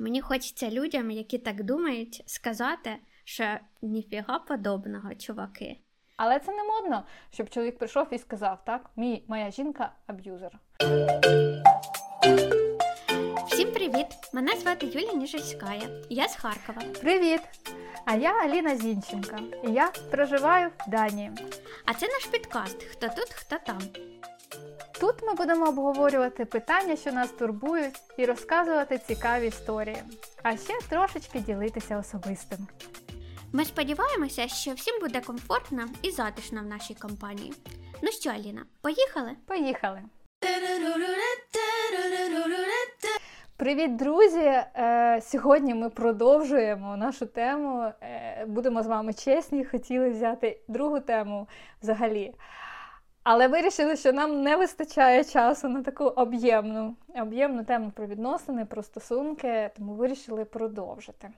Мені хочеться людям, які так думають, сказати, що ніфіга подобного, чуваки. Але це не модно, щоб чоловік прийшов і сказав, так, мій моя жінка аб'юзер. Всім привіт! Мене звати Юлія Ніжельська. Я з Харкова. Привіт! А я Аліна Зінченка. І я проживаю в Данії. А це наш підкаст Хто тут, хто там. Тут ми будемо обговорювати питання, що нас турбують, і розказувати цікаві історії, а ще трошечки ділитися особистим. Ми сподіваємося, що всім буде комфортно і затишно в нашій компанії. Ну що, Аліна, поїхали? Поїхали! Привіт, друзі! Е, сьогодні ми продовжуємо нашу тему. Е, будемо з вами чесні, хотіли взяти другу тему взагалі. Але вирішили, що нам не вистачає часу на таку об'ємну об'ємну тему про відносини, про стосунки, тому вирішили продовжити.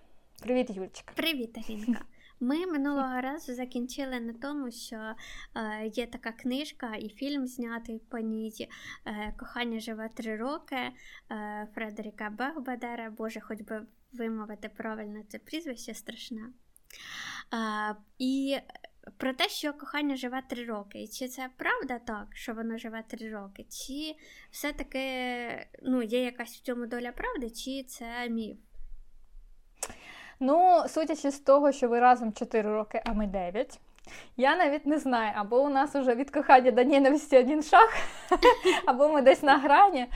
Привіт, Юльчика. Привіт, Алінка. Ми минулого разу закінчили на тому, що е, є така книжка і фільм знятий по ній е, Кохання живе три роки е, Фредеріка Бахбадера. Боже, хоч би вимовити правильно це прізвище страшне. Е, і про те, що кохання живе три роки. І чи це правда так, що воно живе три роки? Чи все-таки ну, є якась в цьому доля правди, чи це міф? Ну, судячи з того, що ви разом 4 роки, а ми 9, я навіть не знаю, або у нас вже від кохання до ненависті один шаг, або ми десь на грані,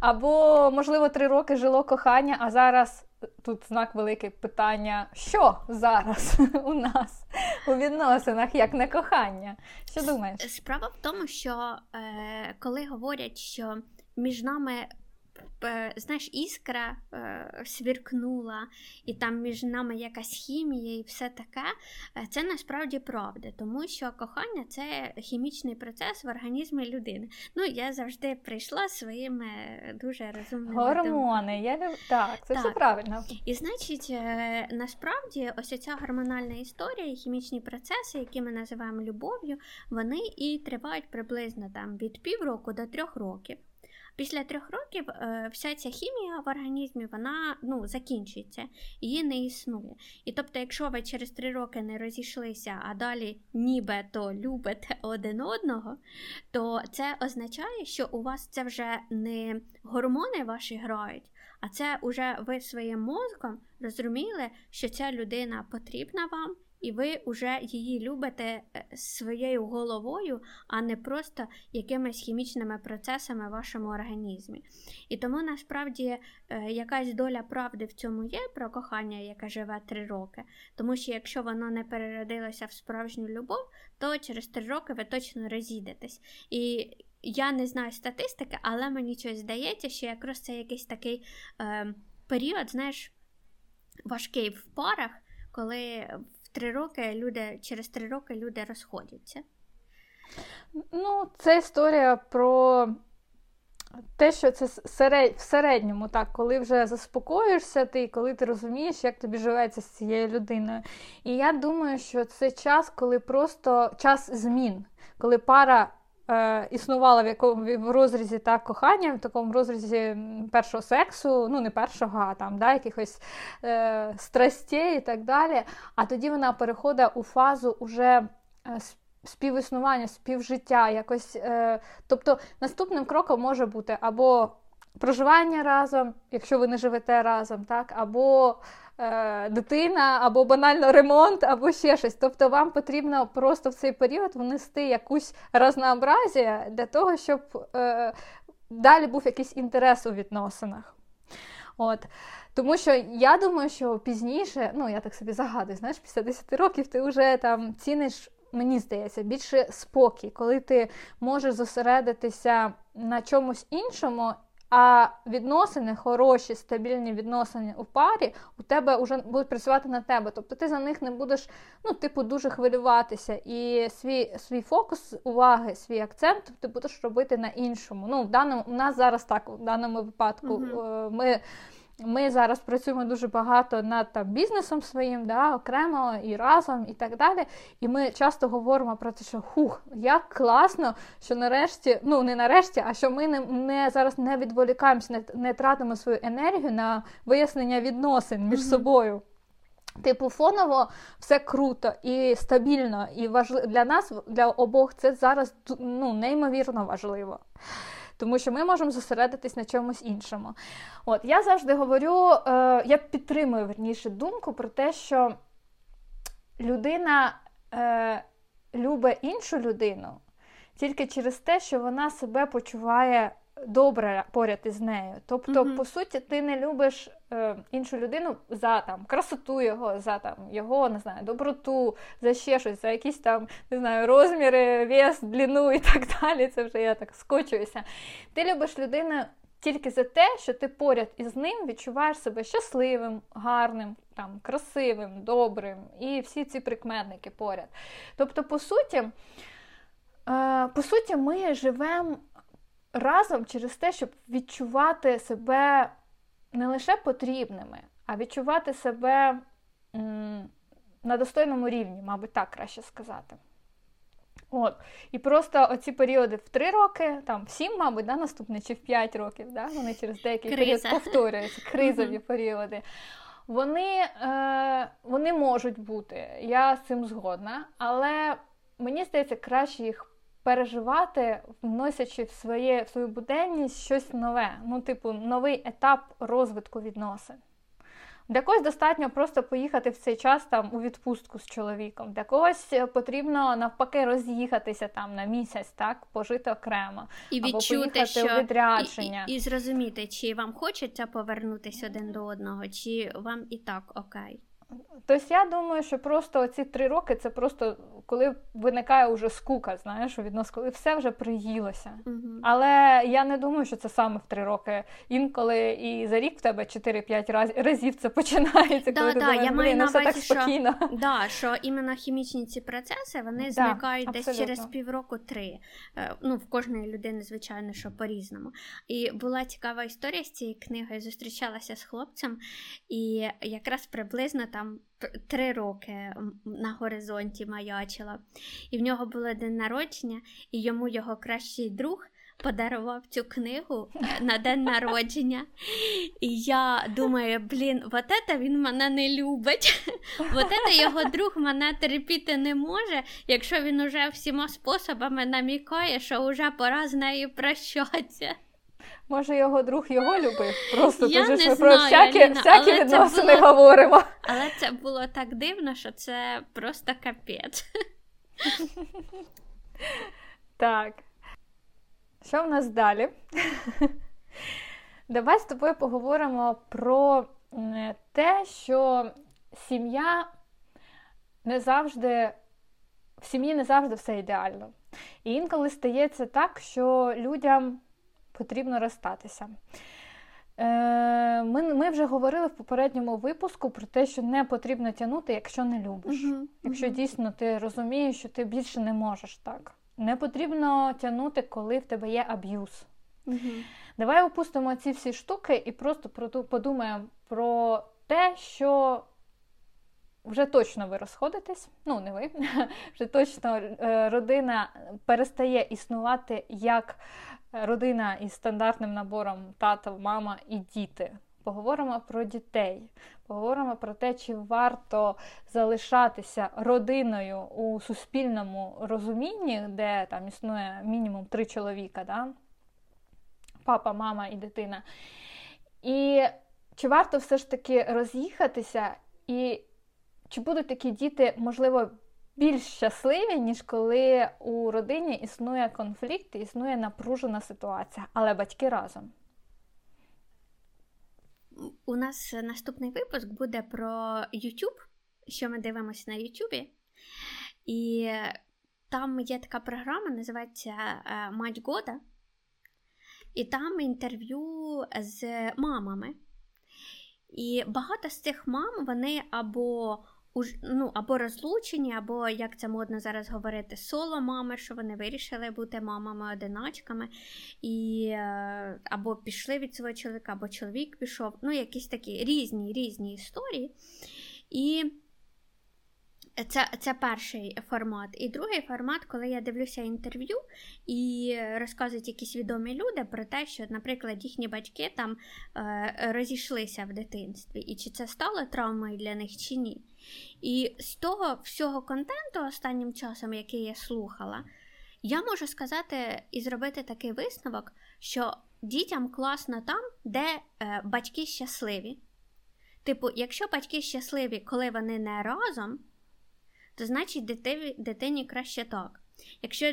або, можливо, 3 роки жило кохання, а зараз тут знак великий питання: що зараз у нас у відносинах, як не кохання? Що думаєш? Справа в тому, що е, коли говорять, що між нами знаєш, іскра е, свіркнула, і там між нами якась хімія і все таке, е, це насправді правда, тому що кохання це хімічний процес в організмі людини. Ну, я завжди прийшла своїми дуже розумними гормони. Я люб... Так, це так. все правильно. І значить, е, насправді, ось ця гормональна історія, і хімічні процеси, які ми називаємо любов'ю, вони і тривають приблизно там від півроку до трьох років. Після трьох років е, вся ця хімія в організмі вона ну, закінчується, її не існує. І тобто, якщо ви через три роки не розійшлися, а далі нібито любите один одного, то це означає, що у вас це вже не гормони ваші грають, а це вже ви своїм мозком розуміли, що ця людина потрібна вам і ви вже її любите е, своєю головою, а не просто якимись хімічними процесами в вашому організмі. І тому насправді е, якась доля правди в цьому є про кохання, яке живе три роки. Тому що якщо воно не переродилося в справжню любов, то через три роки ви точно розійдетесь. І я не знаю статистики, але мені щось здається, що якраз це якийсь такий е, період, знаєш, важкий в парах, коли три роки люди через три роки люди розходяться. Ну, це історія про те, що це в середньому, так, коли вже заспокоїшся ти, коли ти розумієш, як тобі живеться з цією людиною. І я думаю, що це час, коли просто час змін, коли пара існувала в якому в розрізі так, кохання, в такому розрізі першого сексу, ну не першого, а там да, якихось е, страстей і так далі. А тоді вона переходить у фазу уже е, співіснування, співжиття. якось, е, Тобто наступним кроком може бути або проживання разом, якщо ви не живете разом, так, або е, дитина, або банально ремонт, або ще щось. Тобто вам потрібно просто в цей період внести якусь разнообразія для того, щоб е, далі був якийсь інтерес у відносинах. От. Тому що я думаю, що пізніше, ну я так собі загадую, знаєш, після 10 років ти вже там ціниш. Мені здається, більше спокій, коли ти можеш зосередитися на чомусь іншому а відносини, хороші, стабільні відносини у парі у тебе вже будуть працювати на тебе. Тобто ти за них не будеш, ну, типу, дуже хвилюватися. І свій свій фокус уваги, свій акцент ти будеш робити на іншому. Ну, в даному у нас зараз так, в даному випадку, mm-hmm. ми ми зараз працюємо дуже багато над там бізнесом своїм, да, окремо і разом, і так далі. І ми часто говоримо про те, що хух, як класно, що нарешті, ну не нарешті, а що ми не не зараз не відволікаємося, не, не тратимо свою енергію на вияснення відносин між mm-hmm. собою. Типу, фоново все круто і стабільно, і важливо для нас, для обох, це зараз ну, неймовірно важливо. Тому що ми можемо зосередитись на чомусь іншому. От я завжди говорю, е, я підтримую верніше думку про те, що людина е, любить іншу людину тільки через те, що вона себе почуває добре поряд із нею. Тобто, mm-hmm. по суті, ти не любиш е, іншу людину за там красоту його, за там його не знаю, доброту, за ще щось, за якісь там не знаю, розміри, вес, длину і так далі. Це вже я так скочуюся. Ти любиш людину. Тільки за те, що ти поряд із ним відчуваєш себе щасливим, гарним, там, красивим, добрим і всі ці прикметники поряд. Тобто, по суті, по суті, ми живемо разом через те, щоб відчувати себе не лише потрібними, а відчувати себе на достойному рівні, мабуть, так краще сказати. От. І просто оці періоди в 3 роки, там в 7, мабуть, да, наступний, чи в 5 років, да, вони через деякий Криза. період повторюються, кризові періоди. Вони е, вони можуть бути, я з цим згодна, але мені здається, краще їх переживати, вносячи в своє, в свою буденність щось нове, ну, типу, новий етап розвитку відносин. Для когось достатньо просто поїхати в цей час там у відпустку з чоловіком. Для когось потрібно навпаки роз'їхатися там на місяць, так, пожити окремо. І або відчути, що у відрядження. І, і, і зрозуміти, чи вам хочеться повернутися один до одного, чи вам і так окей. Тобто я думаю, що просто ці три роки це просто коли виникає уже скука, знаєш, у віднос, коли все вже приїлося. Угу. Але я не думаю, що це саме в три роки. Інколи і за рік в тебе 4-5 раз, разів це починається. Да, коли да, ти думаєш, я маю на увазі, так спокійно. Що, да, що іменно хімічні ці процеси вони да, зникають абсолютно. десь через півроку три. Е, ну, в кожної людини, звичайно, що по-різному. І була цікава історія з цієї книги. Я зустрічалася з хлопцем, і якраз приблизно там три роки на горизонті маячила. І в нього було день народження, і йому його кращий друг. Подарував цю книгу е, на день народження. І я думаю, блін, вот это він мене не любить. Вот это його друг мене терпіти не може, якщо він уже всіма способами намікає, що вже пора з нею прощатися. Може, його друг його любив? Просто Я дуже не про всякі, Аліна, всякі але відносини було... говоримо. Але це було так дивно, що це просто капець. Так. Що в нас далі? Давай з тобою поговоримо про те, що сім'я не завжди, в сім'ї не завжди все ідеально. І інколи стається так, що людям потрібно розстатися. Е, ми ми вже говорили в попередньому випуску про те, що не потрібно тягнути, якщо не любиш. Uh-huh, uh-huh. Якщо дійсно ти розумієш, що ти більше не можеш так. Не потрібно тягнути, коли в тебе є аб'юз. Uh-huh. Давай опустимо ці всі штуки і просто подумаємо про те, що вже точно ви розходитесь, ну не ви, вже точно е, родина перестає існувати як родина із стандартним набором тата, мама і діти. Поговоримо про дітей, поговоримо про те, чи варто залишатися родиною у суспільному розумінні, де там існує мінімум три чоловіка, да? папа, мама і дитина. І чи варто все ж таки роз'їхатися, і чи будуть такі діти, можливо, більш щасливі, ніж коли у родині існує конфлікт, існує напружена ситуація, але батьки разом. У нас наступний випуск буде про YouTube, що ми дивимося на YouTube. І там є така програма, називається е, Мать Года. І там інтерв'ю з мамами. І багато з цих мам вони або ну, або розлучені, або як це модно зараз говорити, соло мами, що вони вирішили бути мамами-одиначками, і, е, або пішли від свого чоловіка, або чоловік пішов. Ну, якісь такі різні різні історії. І це це перший формат. І другий формат, коли я дивлюся інтерв'ю і розказують якісь відомі люди про те, що, наприклад, їхні батьки там е, розійшлися в дитинстві, і чи це стало травмою для них, чи ні. І з того всього контенту, останнім часом, який я слухала, я можу сказати і зробити такий висновок, що дітям класно там, де е, батьки щасливі. Типу, якщо батьки щасливі, коли вони не разом то значить дитині, дитині краще так. Якщо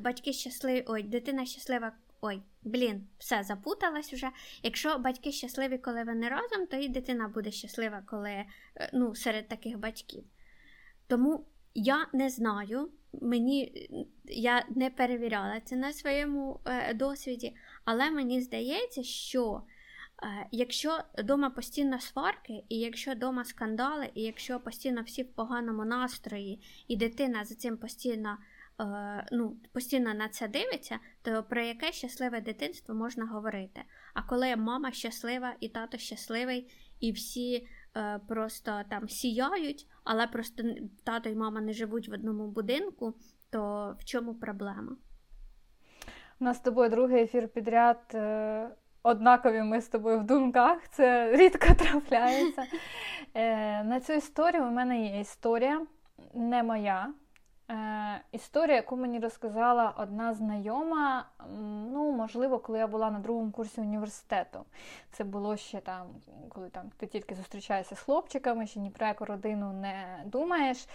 батьки щасливі, ой, дитина щаслива, ой, блін, все запуталась вже. Якщо батьки щасливі, коли вони разом, то і дитина буде щаслива, коли е, ну, серед таких батьків. Тому я не знаю, мені я не перевіряла це на своєму е, досвіді, але мені здається, що якщо вдома постійно сварки, і якщо вдома скандали, і якщо постійно всі в поганому настрої, і дитина за цим постійно е, ну, постійно на це дивиться, то про яке щасливе дитинство можна говорити? А коли мама щаслива і тато щасливий, і всі е, просто там сіяють, але просто тато і мама не живуть в одному будинку, то в чому проблема? У нас з тобою другий ефір підряд однакові ми з тобою в думках, це рідко трапляється. Е, На цю історію у мене є історія, не моя. Е, Історія, яку мені розказала одна знайома, ну, можливо, коли я була на другому курсі університету. Це було ще там, коли там ти тільки зустрічаєшся з хлопчиками, ще ні про яку родину не думаєш.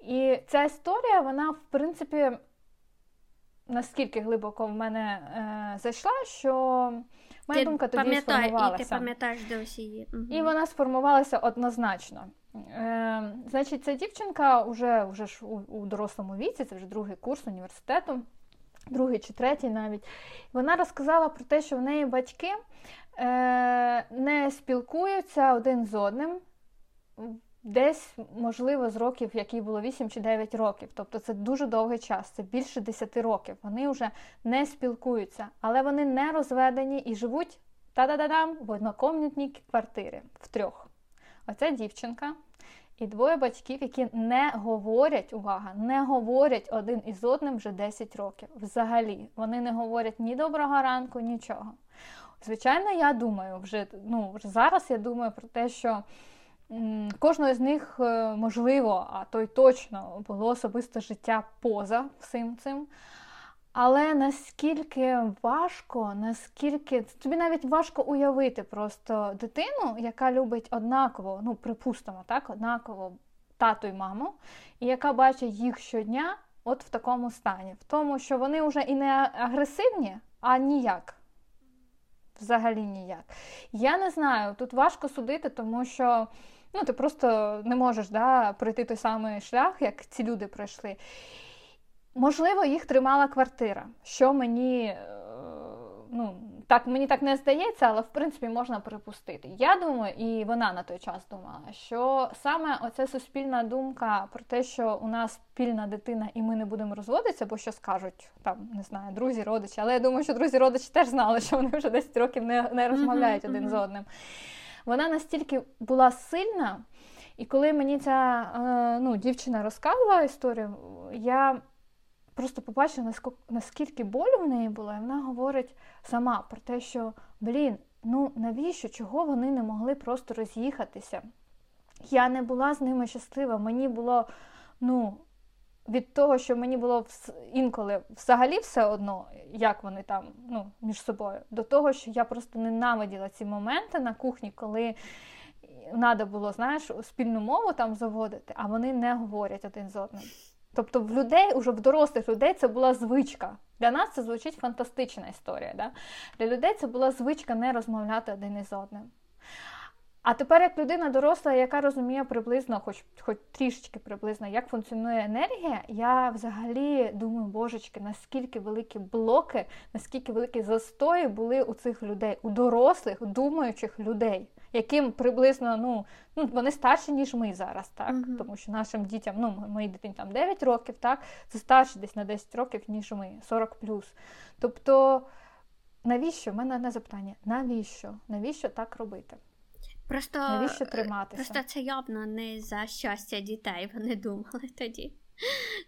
І ця історія, вона, в принципі, наскільки глибоко в мене е, зайшла, що Моя ти думка тоді сформувалася. І ти пам'ятаєш досі її. Угу. І вона сформувалася однозначно. Е, Значить, ця дівчинка вже вже ж у, у дорослому віці, це вже другий курс університету, другий чи третій навіть. Вона розказала про те, що в неї батьки е, не спілкуються один з одним. Десь, можливо, з років, які було 8 чи 9 років. Тобто це дуже довгий час, це більше 10 років. Вони вже не спілкуються, але вони не розведені і живуть та-да-да-дам в однокомнатній квартирі в трьох. Оця дівчинка і двоє батьків, які не говорять, увага, не говорять один із одним вже 10 років. Взагалі, вони не говорять ні доброго ранку, нічого. Звичайно, я думаю, вже ну, зараз я думаю про те, що. Кожного з них е, можливо, а то й точно було особисте життя поза всім цим. Але наскільки важко, наскільки тобі навіть важко уявити просто дитину, яка любить однаково, ну припустимо, так, однаково тату й маму, і яка бачить їх щодня от в такому стані, в тому, що вони вже і не агресивні, а ніяк. Взагалі ніяк. Я не знаю, тут важко судити, тому що Ну, ти просто не можеш да, пройти той самий шлях, як ці люди пройшли. Можливо, їх тримала квартира, що мені е, ну, так, мені так не здається, але в принципі можна припустити. Я думаю, і вона на той час думала, що саме оця суспільна думка про те, що у нас спільна дитина і ми не будемо розводитися, бо що скажуть там, не знаю, друзі, родичі. Але я думаю, що друзі родичі теж знали, що вони вже 10 років не, не розмовляють один з одним вона настільки була сильна, і коли мені ця е, ну, дівчина розказувала історію, я просто побачила, наскільки болю в неї було, і вона говорить сама про те, що, блін, ну навіщо, чого вони не могли просто роз'їхатися? Я не була з ними щаслива, мені було, ну, від того, що мені було інколи взагалі все одно, як вони там ну, між собою, до того, що я просто ненавиділа ці моменти на кухні, коли треба було, знаєш, спільну мову там заводити, а вони не говорять один з одним. Тобто в людей, уже в дорослих людей, це була звичка. Для нас це звучить фантастична історія. Да? Для людей це була звичка не розмовляти один із одним. А тепер, як людина доросла, яка розуміє приблизно, хоч хоч трішечки приблизно, як функціонує енергія, я взагалі думаю, божечки, наскільки великі блоки, наскільки великі застої були у цих людей, у дорослих, думаючих людей, яким приблизно ну, ну вони старші, ніж ми зараз, так? uh Тому що нашим дітям, ну, моїй дитині там 9 років, так, це старші десь на 10 років, ніж ми, 40 плюс. Тобто, навіщо? У мене одне запитання: навіщо? Навіщо так робити? Просто Навіщо триматися? Просто це явно не за щастя дітей, вони думали тоді.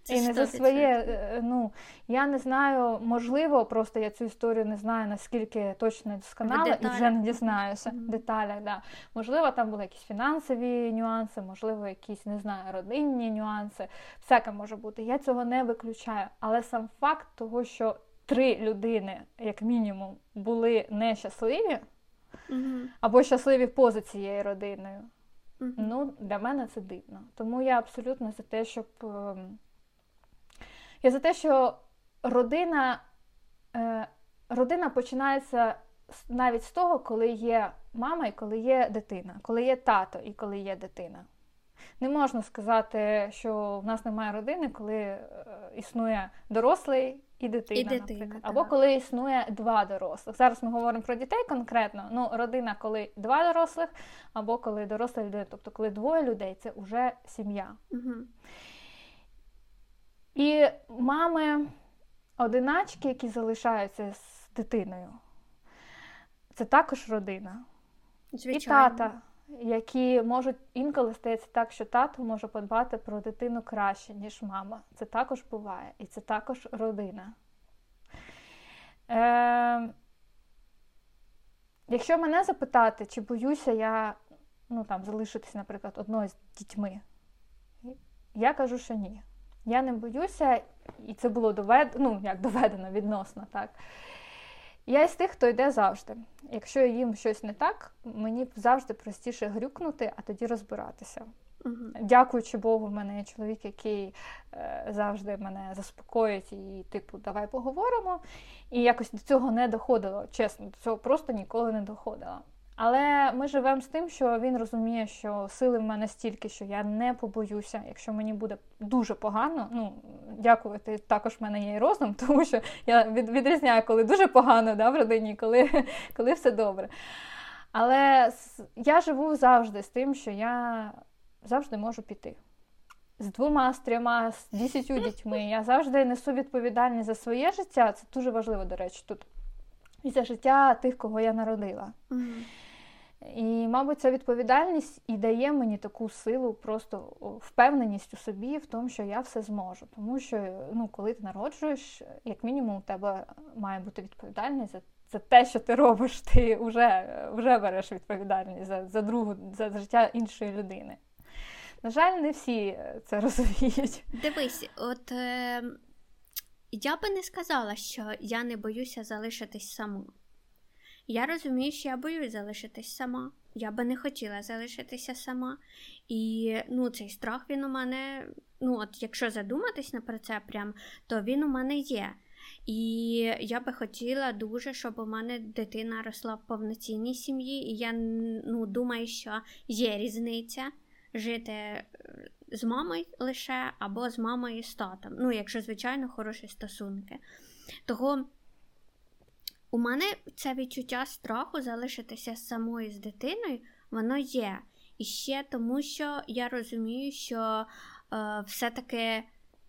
Це І не за своє, е, ну я не знаю, можливо, просто я цю історію не знаю наскільки точно досконало і вже не дізнаюся mm-hmm. деталях. Да. Можливо, там були якісь фінансові нюанси, можливо, якісь не знаю, родинні нюанси. Всяке може бути. Я цього не виключаю. Але сам факт того, що три людини, як мінімум, були нещасливі угу. або щасливі поза цією родиною. Угу. Ну, Для мене це дивно. Тому я абсолютно за те, щоб. Ем, я за те, що родина, е, родина починається навіть з того, коли є мама і коли є дитина, коли є тато і коли є дитина. Не можна сказати, що в нас немає родини, коли е, існує дорослий і дитина, і дитина наприклад. Або коли існує два дорослих. Зараз ми говоримо про дітей конкретно. Ну, родина, коли два дорослих, або коли доросла людина. Тобто, коли двоє людей, це вже сім'я. Угу. І мами одиначки, які залишаються з дитиною, це також родина. Звичайно. І тата які можуть інколи стається так, що тато може подбати про дитину краще, ніж мама. Це також буває. І це також родина. Е, Якщо мене запитати, чи боюся я ну, там, залишитися, наприклад, одною з дітьми, я кажу, що ні. Я не боюся, і це було доведено, ну, як доведено відносно, так. Я із тих, хто йде завжди. Якщо їм щось не так, мені завжди простіше грюкнути, а тоді розбиратися. Угу. Дякуючи Богу, в мене є чоловік, який е, завжди мене заспокоїть і, типу, давай поговоримо. І якось до цього не доходило. Чесно, до цього просто ніколи не доходило. Але ми живемо з тим, що він розуміє, що сили в мене стільки, що я не побоюся, якщо мені буде дуже погано. Ну дякувати, також в мене є і розум, тому що я відрізняю, коли дуже погано да, в родині, коли, коли все добре. Але я живу завжди з тим, що я завжди можу піти. З двома, з трьома, з десятью дітьми. Я завжди несу відповідальність за своє життя. Це дуже важливо, до речі, тут. І за життя тих, кого я народила. Mm. І, мабуть, ця відповідальність і дає мені таку силу, просто впевненість у собі в тому, що я все зможу. Тому що, ну, коли ти народжуєш, як мінімум, у тебе має бути відповідальність за за те, що ти робиш, ти вже вже береш відповідальність за за другу, за життя іншої людини. На жаль, не всі це розуміють. Дивись, от е, я би не сказала, що я не боюся залишитись самою. Я розумію, що я боюсь залишитись сама. Я би не хотіла залишитися сама. І ну, цей страх він у мене, ну, от якщо задуматись про це, прям, то він у мене є. І я би хотіла дуже, щоб у мене дитина росла в повноцінній сім'ї. І я ну, думаю, що є різниця жити е, з мамою лише або з мамою і з татом. Ну, якщо, звичайно, хороші стосунки. Того у мене це відчуття страху залишитися самою з дитиною, воно є. І ще тому, що я розумію, що е, все-таки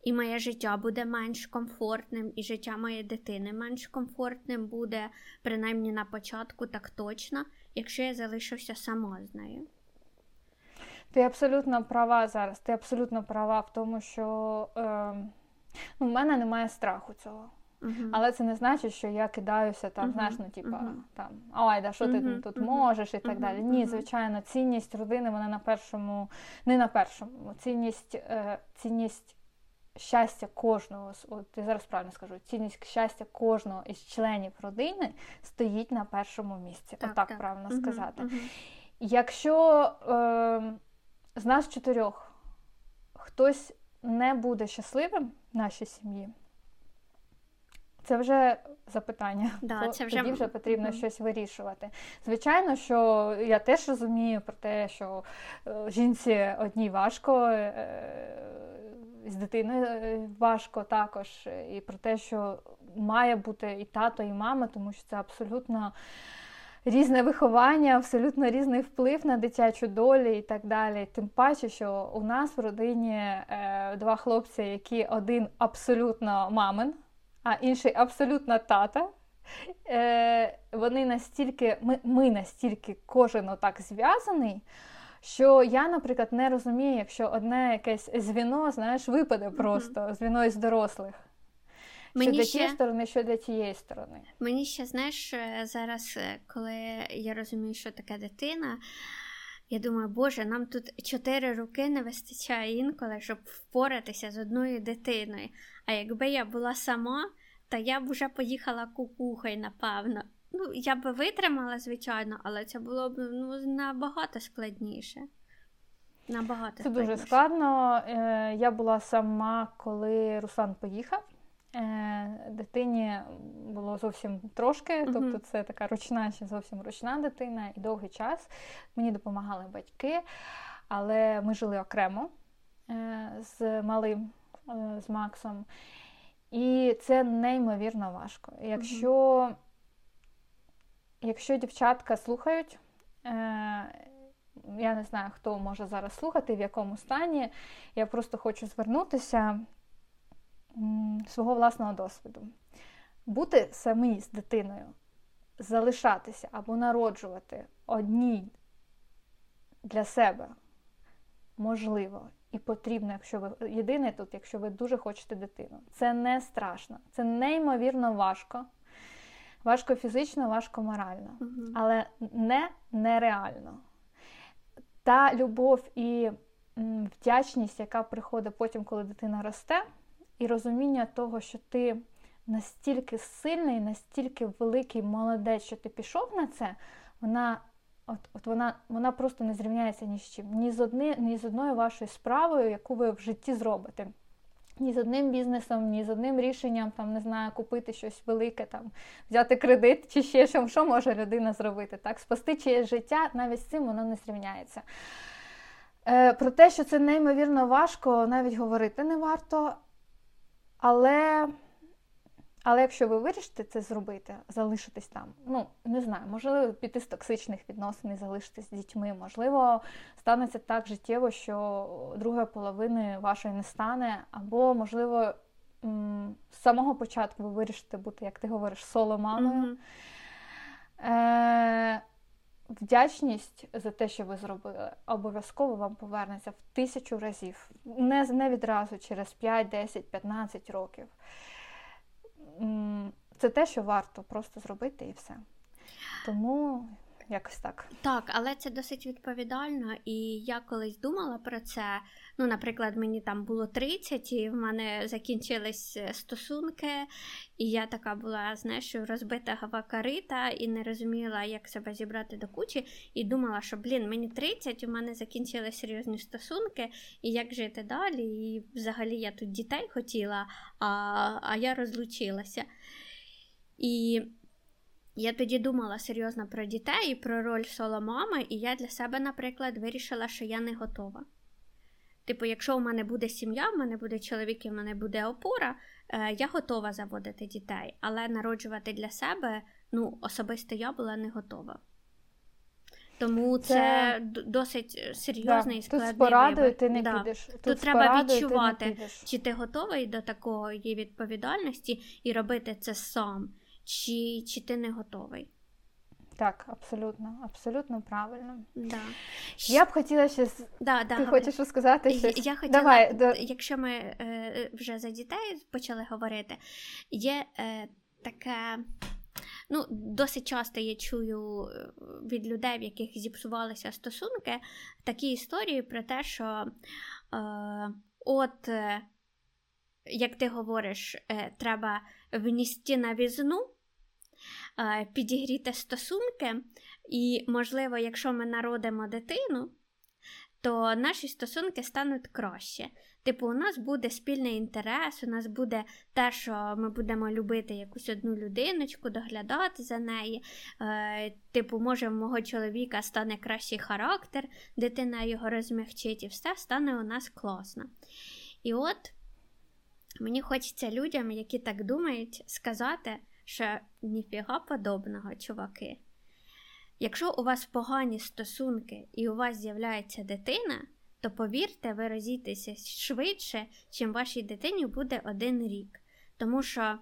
і моє життя буде менш комфортним, і життя моєї дитини менш комфортним буде, принаймні на початку, так точно, якщо я залишуся сама з нею. Ти абсолютно права зараз. Ти абсолютно права в тому, що е, ну, в мене немає страху цього. Uh-huh. Але це не значить, що я кидаюся там, uh-huh. знаєш, ну типа uh-huh. там ой, да що ти тут можеш і так далі. Ні, звичайно, цінність родини вона на першому, не на першому, цінність, е, цінність щастя кожного от я зараз правильно скажу, цінність щастя кожного із членів родини стоїть на першому місці. Так, Отак так. правильно сказати. Якщо е, з нас чотирьох хтось не буде щасливим в нашій сім'ї це вже запитання. Да, це вже... Тоді вже потрібно mm-hmm. щось вирішувати. Звичайно, що я теж розумію про те, що е, жінці одній важко. Е, з дитиною е, важко також, і про те, що має бути і тато, і мама, тому що це абсолютно різне виховання, абсолютно різний вплив на дитячу долю і так далі. Тим паче, що у нас в родині два хлопці, які один абсолютно мамин, а інший абсолютно тата. Е, Вони настільки, ми, ми настільки кожен отак зв'язаний. Що я, наприклад, не розумію, якщо одне якесь звіно, знаєш, випаде просто mm-hmm. звіно із дорослих. Мені що для ще... тієї сторони, що для тієї сторони. Мені ще, знаєш, е, зараз, е, коли я розумію, що таке дитина, я думаю, Боже, нам тут чотири роки не вистачає інколи, щоб впоратися з одною дитиною. А якби я була сама, то я б вже поїхала кукухою, напевно. Ну, я би витримала, звичайно, але це було б ну, набагато складніше. Набагато Це складніше. дуже складно. Е, я була сама, коли Руслан поїхав. Е, дитині було зовсім трошки, тобто це така ручна, ще зовсім ручна дитина, і довгий час мені допомагали батьки, але ми жили окремо е, з малим, е, з Максом. І це неймовірно важко. Якщо якщо дівчатка слухають, я не знаю, хто може зараз слухати, в якому стані, я просто хочу звернутися свого власного досвіду. Бути самі з дитиною, залишатися або народжувати одній для себе можливо і потрібно, якщо ви єдине тут, якщо ви дуже хочете дитину. Це не страшно, це неймовірно важко. Важко фізично, важко морально, угу. але не нереально. Та любов і вдячність, яка приходить потім, коли дитина росте і розуміння того, що ти настільки сильний, настільки великий молодець, що ти пішов на це, вона от, от вона вона просто не зрівняється ні з чим, ні з одни, ні з одною вашою справою, яку ви в житті зробите. Ні з одним бізнесом, ні з одним рішенням, там, не знаю, купити щось велике, там, взяти кредит чи ще що, що може людина зробити. так, Спасти чиєсь життя, навіть з цим воно не зрівняється. Е, Про те, що це неймовірно важко, навіть говорити не варто. Але але якщо ви вирішите це зробити, залишитись там, ну не знаю, можливо, піти з токсичних відносин і залишитись з дітьми, можливо, станеться так життєво, що другої половини вашої не стане, або, можливо, з самого початку ви вирішите бути, як ти говориш, соло мамою. Mm-hmm. Е- Вдячність за те, що ви зробили, обов'язково вам повернеться в тисячу разів. Не не відразу через 5, 10, 15 років. Це те, що варто просто зробити і все. Тому якось так. Так, але це досить відповідально, і я колись думала про це. Ну, наприклад, мені там було 30, і в мене закінчились е, стосунки, і я така була, знаєш, розбита гавакарита і не розуміла, як себе зібрати до кучі, і думала, що блін, мені 30, у мене закінчились серйозні стосунки, і як жити далі. І взагалі я тут дітей хотіла, а, а я розлучилася. І я тоді думала серйозно про дітей і про роль соло-мами, і я для себе, наприклад, вирішила, що я не готова. Типу, якщо у мене буде сім'я, в мене буде чоловік і в мене буде опора, е, я готова заводити дітей, але народжувати для себе, ну, особисто я була не готова. Тому це, це досить серйозний і складний Тут порадою ти не да. підеш. Тут, Тут треба відчувати, ти чи ти готовий до такої відповідальності і робити це сам чи чи ти не готовий. Так, абсолютно, абсолютно правильно. Да. Я б хотіла ще да, да, Ти хочеш сказати щось? Я хотіла, Давай. Якщо ми е, вже за дітей почали говорити, є е, таке. Ну, Досить часто я чую е, від людей, в яких зіпсувалися стосунки, такі історії про те, що е, от, е, як ти говориш, е, треба вністи на візну, підігріти стосунки, і, можливо, якщо ми народимо дитину, то наші стосунки стануть краще. Типу, у нас буде спільний інтерес, у нас буде те, що ми будемо любити якусь одну людиночку, доглядати за неї. Е, Типу, може, в мого чоловіка стане кращий характер, дитина його розмягчить, і все стане у нас класно. І от мені хочеться людям, які так думають, сказати, що ніфіга подобного, чуваки. Якщо у вас погані стосунки і у вас з'являється дитина, то повірте, ви розійтеся швидше, чим вашій дитині буде один рік. Тому що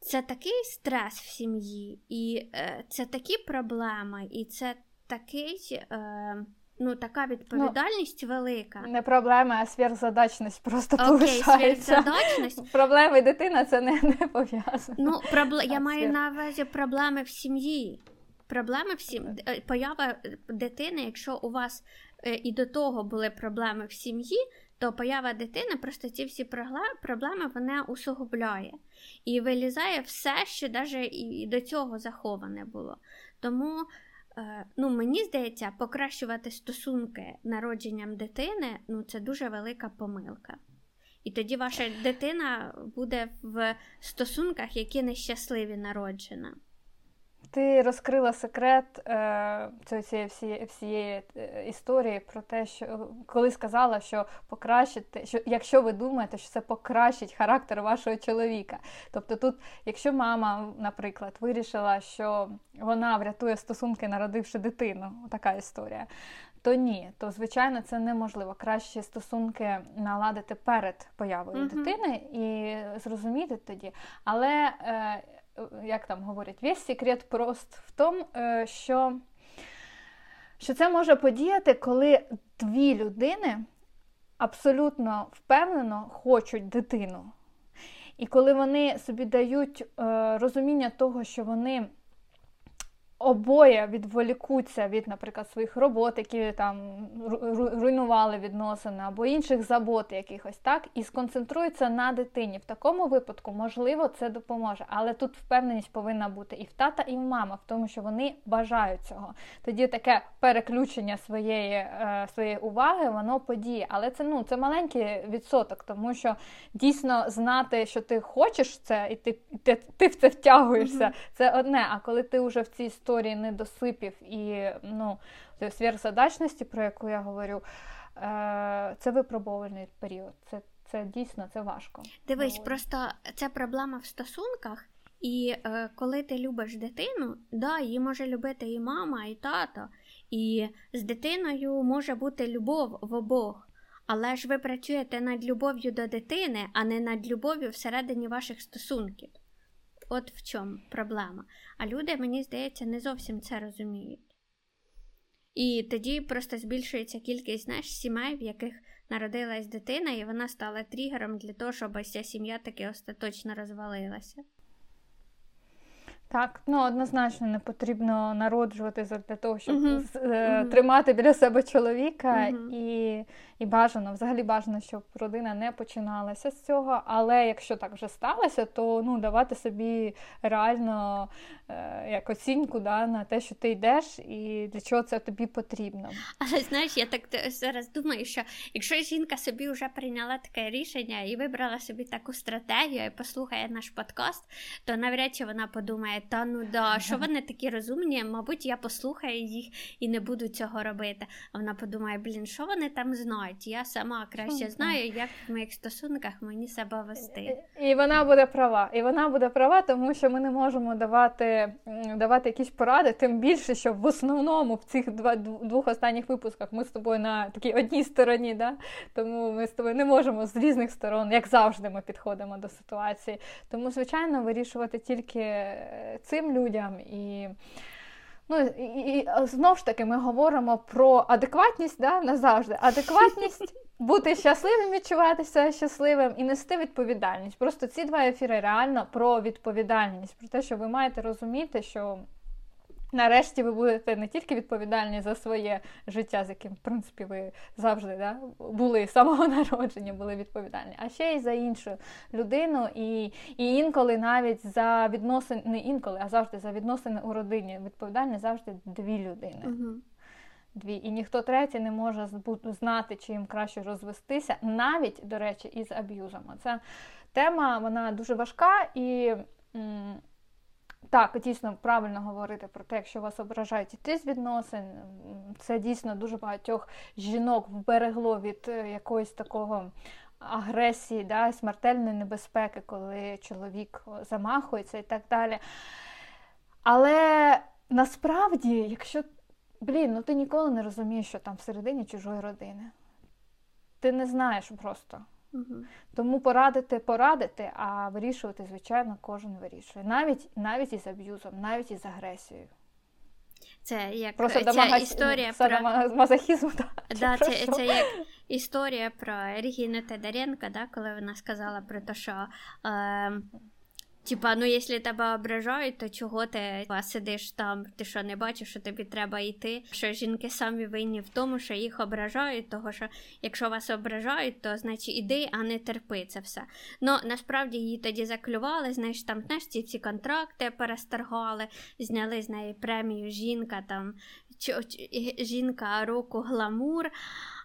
це такий стрес в сім'ї, і е, це такі проблеми, і це такий. Е, Ну, така відповідальність ну, велика. Не проблема, а сверхзадачність просто Окей, повишається. сверхзадачність. Проблеми дитина це не не пов'язано. Ну, пробл... Я маю на увазі проблеми в сім'ї. Проблеми всі е, поява дитини, якщо у вас е, і до того були проблеми в сім'ї, то поява дитини просто ці всі проблеми вона усугубляє і вилізає все, що навіть і до цього заховане було. Тому е, ну, мені здається, покращувати стосунки народженням дитини ну, це дуже велика помилка. І тоді ваша дитина буде в стосунках, які нещасливі народжена. Ти розкрила секрет е, цієї всієї, всієї е, історії про те, що коли сказала, що покращити, що якщо ви думаєте, що це покращить характер вашого чоловіка. Тобто, тут, якщо мама, наприклад, вирішила, що вона врятує стосунки, народивши дитину, така історія. То ні, то звичайно це неможливо. Краще стосунки наладити перед появою uh-huh. дитини і зрозуміти тоді. Але е, як там говорять, весь секрет прост в тому, е, що що це може подіяти, коли дві людини абсолютно впевнено хочуть дитину. І коли вони собі дають е, розуміння того, що вони обоє відволікуться від, наприклад, своїх робот, які там руйнували відносини, або інших забот якихось, так, і сконцентруються на дитині. В такому випадку, можливо, це допоможе. Але тут впевненість повинна бути і в тата, і в мама, в тому, що вони бажають цього. Тоді таке переключення своєї е, своєї уваги, воно подіє. Але це ну, це маленький відсоток, тому що дійсно знати, що ти хочеш це, і ти ти, ти в це втягуєшся, mm-hmm. це одне. А коли ти вже в цій історії недосипів і ну, сверхзадачності, про яку я говорю, е, це випробовальний період. Це це дійсно це важко. Дивись, просто це проблема в стосунках. І е, коли ти любиш дитину, да, її може любити і мама, і тато, і з дитиною може бути любов в обох. Але ж ви працюєте над любов'ю до дитини, а не над любов'ю всередині ваших стосунків. От в чому проблема. А люди, мені здається, не зовсім це розуміють. І тоді просто збільшується кількість знаєш, сімей, в яких народилась дитина, і вона стала тригером для того, щоб ця сім'я таки остаточно розвалилася. Так, ну однозначно не потрібно народжуватися для того, щоб uh-huh. uh-huh. тримати біля себе чоловіка, uh-huh. і і бажано, взагалі бажано, щоб родина не починалася з цього. Але якщо так вже сталося, то ну давати собі реально е, як оцінку да, на те, що ти йдеш, і для чого це тобі потрібно. Але знаєш, я так зараз думаю, що якщо жінка собі вже прийняла таке рішення і вибрала собі таку стратегію і послухає наш подкаст, то навряд чи вона подумає, та ну да, що вони такі розумні, мабуть, я послухаю їх і не буду цього робити. А вона подумає, блін, що вони там знають? Я сама краще знаю, як в моїх стосунках мені себе вести. І вона буде права. І вона буде права, тому що ми не можемо давати давати якісь поради, тим більше, що в основному в цих два двох останніх випусках ми з тобою на такій одній стороні. Да? Тому ми з тобою не можемо з різних сторон, як завжди, ми підходимо до ситуації. Тому, звичайно, вирішувати тільки е, цим людям і. Ну і, і знову ж таки ми говоримо про адекватність да, назавжди. Адекватність бути щасливим, відчуватися щасливим і нести відповідальність. Просто ці два ефіри реально про відповідальність, про те, що ви маєте розуміти, що Нарешті ви будете не тільки відповідальні за своє життя, з яким, в принципі, ви завжди да, були з самого народження, були відповідальні, а ще й за іншу людину, і і інколи навіть за відносини, не інколи, а завжди за відносини у родині. Відповідальні завжди дві людини. Угу. дві, і ніхто третій не може знати, чи їм краще розвестися, навіть, до речі, із аб'юзом. Це тема вона дуже важка і. Так, дійсно правильно говорити про те, якщо вас ображають іти з відносин, це дійсно дуже багатьох жінок вберегло від е, якоїсь такого агресії, да, смертельної небезпеки, коли чоловік замахується і так далі. Але насправді, якщо блін, ну ти ніколи не розумієш, що там всередині чужої родини, ти не знаєш просто. Угу. Тому порадити, порадити, а вирішувати, звичайно, кожен вирішує. Навіть навіть із аб'юзом, навіть із агресією. Це як Просто ця домагась... історія про мазохізму. Да, це, це як історія про Регіну Тедаренко, да, коли вона сказала про те, що. Е, Типа, ну якщо тебе ображають, то чого ти сидиш там? Ти що не бачиш, що тобі треба йти? Що жінки самі винні в тому, що їх ображають, того що якщо вас ображають, то значить іди, а не терпи це все. Ну насправді її тоді заклювали, знаєш, там знаєш, ці всі контракти пересторгали, зняли з неї премію жінка там жінка року гламур.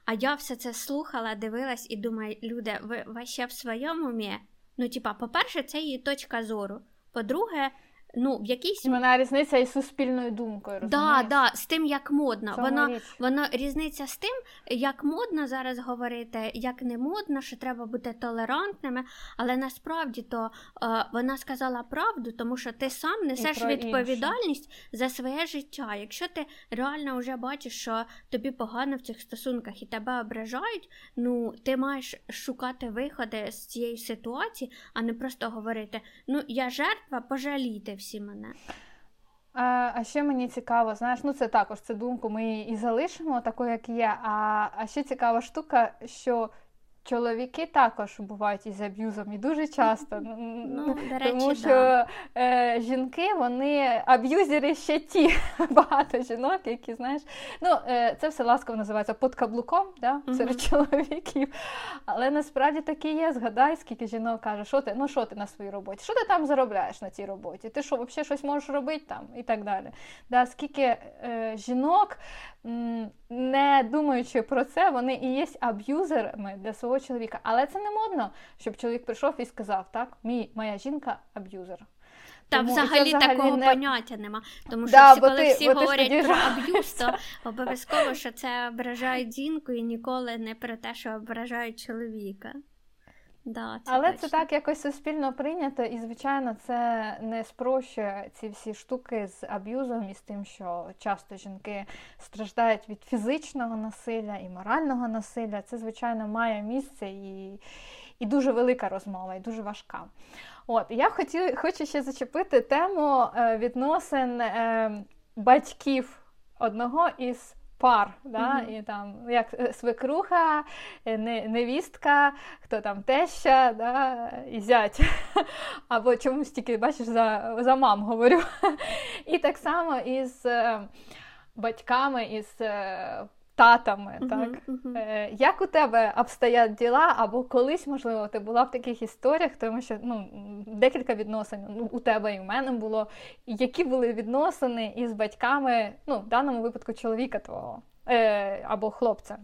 А я все це слухала, дивилась і думаю, люди, ви, ще в своєму умі? Ну, типа, по-перше, це її точка зору. По-друге, ну, в якійсь... Вона різниця із суспільною думкою. розумієш? Да, да, з тим, як модно. Вона вона різниця з тим, як модно зараз говорити, як не модно, що треба бути толерантними. Але насправді то е, вона сказала правду, тому що ти сам несеш відповідальність інше. за своє життя. Якщо ти реально вже бачиш, що тобі погано в цих стосунках і тебе ображають, ну ти маєш шукати виходи з цієї ситуації, а не просто говорити: ну я жертва, пожалійте всі мене. А а ще мені цікаво, знаєш, ну це також це думку ми і залишимо такою, як є. А, а ще цікава штука, що Чоловіки також бувають із аб'юзом і дуже часто. Ну, до речі, Тому що да. е, жінки, вони аб'юзери ще ті. Багато жінок, які, знаєш, ну, е, це все ласково називається под каблуком да, серед mm-hmm. чоловіків. Але насправді таки є. Згадай, скільки жінок каже, що ти ну що ти на своїй роботі? Що ти там заробляєш на цій роботі? Ти що, взагалі щось можеш робити там? І так далі. Да, Скільки е, жінок не думаючи про це, вони і є аб'юзерами для свого чоловіка. Але це не модно, щоб чоловік прийшов і сказав, так, мій, моя жінка аб'юзер. Та Тому взагалі, взагалі такого не... поняття нема. Тому що да, всі, коли ти, всі говорять про аб'юз, то обов'язково, що це ображають жінку і ніколи не про те, що ображають чоловіка. Да, це Але точно. це так якось суспільно прийнято, і, звичайно, це не спрощує ці всі штуки з аб'юзом і з тим, що часто жінки страждають від фізичного насилля і морального насилля. Це, звичайно, має місце і і дуже велика розмова, і дуже важка. От, Я хотів, хочу ще зачепити тему е, відносин е, батьків одного із пар, да, mm-hmm. і там як е, свекруха, е, невістка, хто там теща, да, і зять. Або чомусь тільки бачиш за за мам говорю. І так само із е, батьками, із татами. Uh-huh, так? Uh-huh. Як у тебе обстоять діла, або колись, можливо, ти була в таких історіях, тому що ну, декілька відносин ну, у тебе і в мене було. Які були відносини із батьками, ну, в даному випадку чоловіка твого е, або хлопця?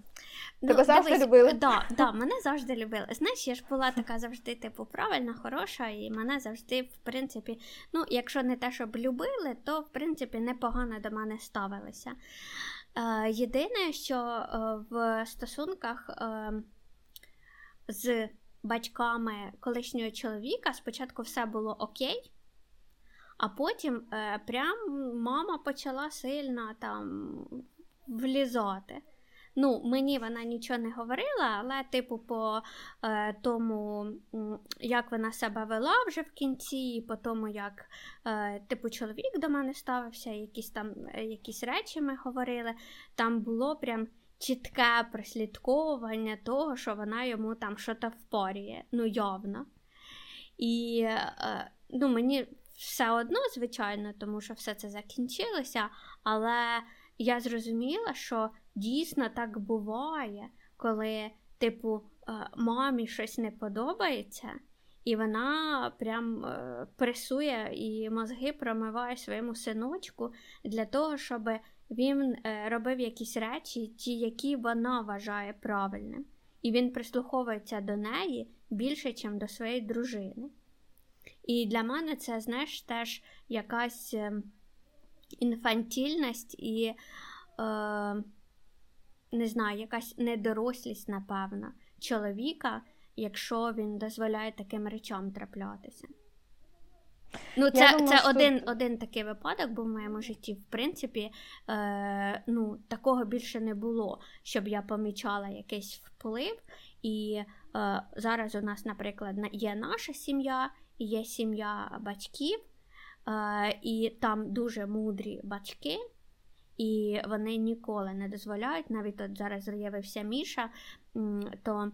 Ну, Тебе завжди дивись, любили? Да, да, мене завжди любили. Знаєш, я ж була така завжди, типу, правильна, хороша, і мене завжди, в принципі, ну, якщо не те, щоб любили, то в принципі непогано до мене ставилися. Е, єдине, що е, в стосунках е, з батьками колишнього чоловіка спочатку все було окей, а потім прям мама почала сильно там влізати. Ну, мені вона нічого не говорила, але, типу, по е, тому, як вона себе вела вже в кінці, і по тому, як е, типу, чоловік до мене ставився, якісь там е, якісь речі ми говорили, там було прям чітке прослідковування того, що вона йому там щось впорює, ну, явно. І е, ну, мені все одно, звичайно, тому що все це закінчилося, але я зрозуміла, що дійсно так буває, коли, типу, е, мамі щось не подобається, і вона прям е, пресує і мозги промиває своєму синочку для того, щоб він е, робив якісь речі, ті, які вона вважає правильним. І він прислуховується до неї більше, ніж до своєї дружини. І для мене це, знаєш, теж якась ем, інфантільність і, не знаю, якась недорослість, напевно, чоловіка, якщо він дозволяє таким речам траплятися. Ну, Це думаю, це що... один один такий випадок був в моєму житті. В принципі, е, ну, такого більше не було, щоб я помічала якийсь вплив. І е, зараз у нас, наприклад, є наша сім'я, є сім'я батьків, е, і там дуже мудрі батьки, і вони ніколи не дозволяють, навіть от зараз з'явився Міша, то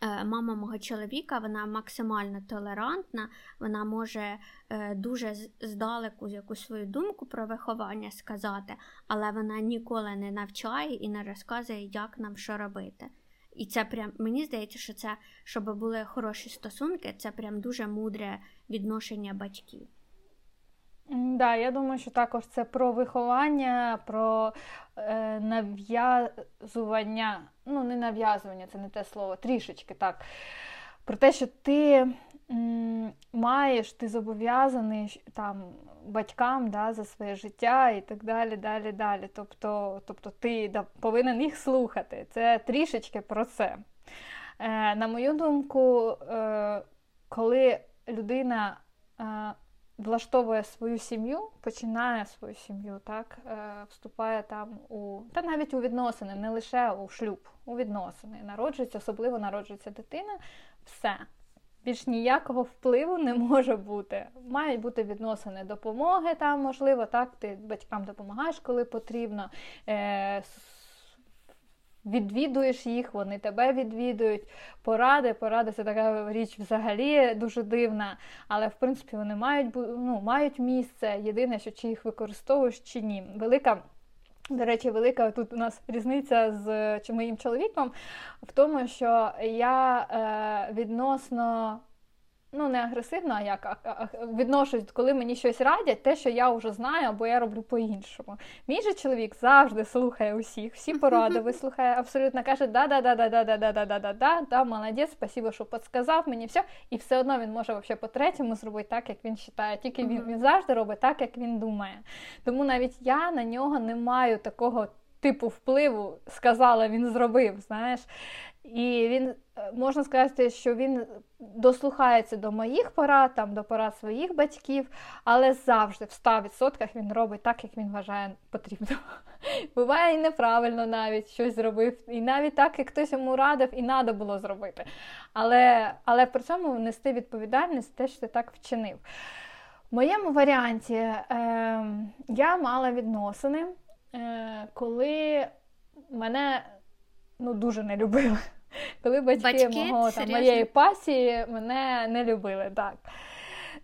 е, мама мого чоловіка вона максимально толерантна, вона може е, дуже здалеку якусь свою думку про виховання сказати, але вона ніколи не навчає і не розказує, як нам що робити. І це прям мені здається, що це, щоб були хороші стосунки, це прям дуже мудре відношення батьків. Да, я думаю, що також це про виховання, про е, нав'язування, ну, не нав'язування, це не те слово, трішечки так. Про те, що ти м, маєш, ти зобов'язаний там батькам да, за своє життя і так далі. далі, далі. Тобто тобто ти да, повинен їх слухати. Це трішечки про це. Е, На мою думку, е, коли людина е, влаштовує свою сім'ю, починає свою сім'ю, так, е, вступає там у та навіть у відносини, не лише у шлюб, у відносини. Народжується, особливо народжується дитина, все більш ніякого впливу не може бути. Мають бути відносини допомоги, там, можливо, так, ти батькам допомагаєш, коли потрібно. Е- Відвідуєш їх, вони тебе відвідують, поради. Поради це така річ взагалі дуже дивна, але в принципі вони мають ну, мають місце. Єдине, що чи їх використовуєш, чи ні. Велика до речі, велика тут у нас різниця з чи моїм чоловіком в тому, що я е, відносно ну не агресивно, а як а, а, відношусь, коли мені щось радять, те, що я вже знаю, або я роблю по-іншому. Мій же чоловік завжди слухає усіх, всі поради вислухає, абсолютно каже, да-да-да-да-да-да-да-да-да-да, да, молодець, спасибо, що підсказав мені все. І все одно він може вообще по-третьому зробити так, як він вважає. Тільки він, він завжди робить так, як він думає. Тому навіть я на нього не маю такого. Типу впливу сказала, він зробив, знаєш. І він е, можна сказати, що він дослухається до моїх порад, там, до порад своїх батьків, але завжди в 100% він робить так, як він вважає потрібно. Буває і неправильно навіть щось зробив, і навіть так, як хтось йому радив, і треба було зробити. Але але при цьому нести відповідальність те, що ти так вчинив. В моєму варіанті е, я мала відносини, е, коли мене ну, дуже не любили. Коли батьки, батьки мого там, моєї пасії мене не любили. так.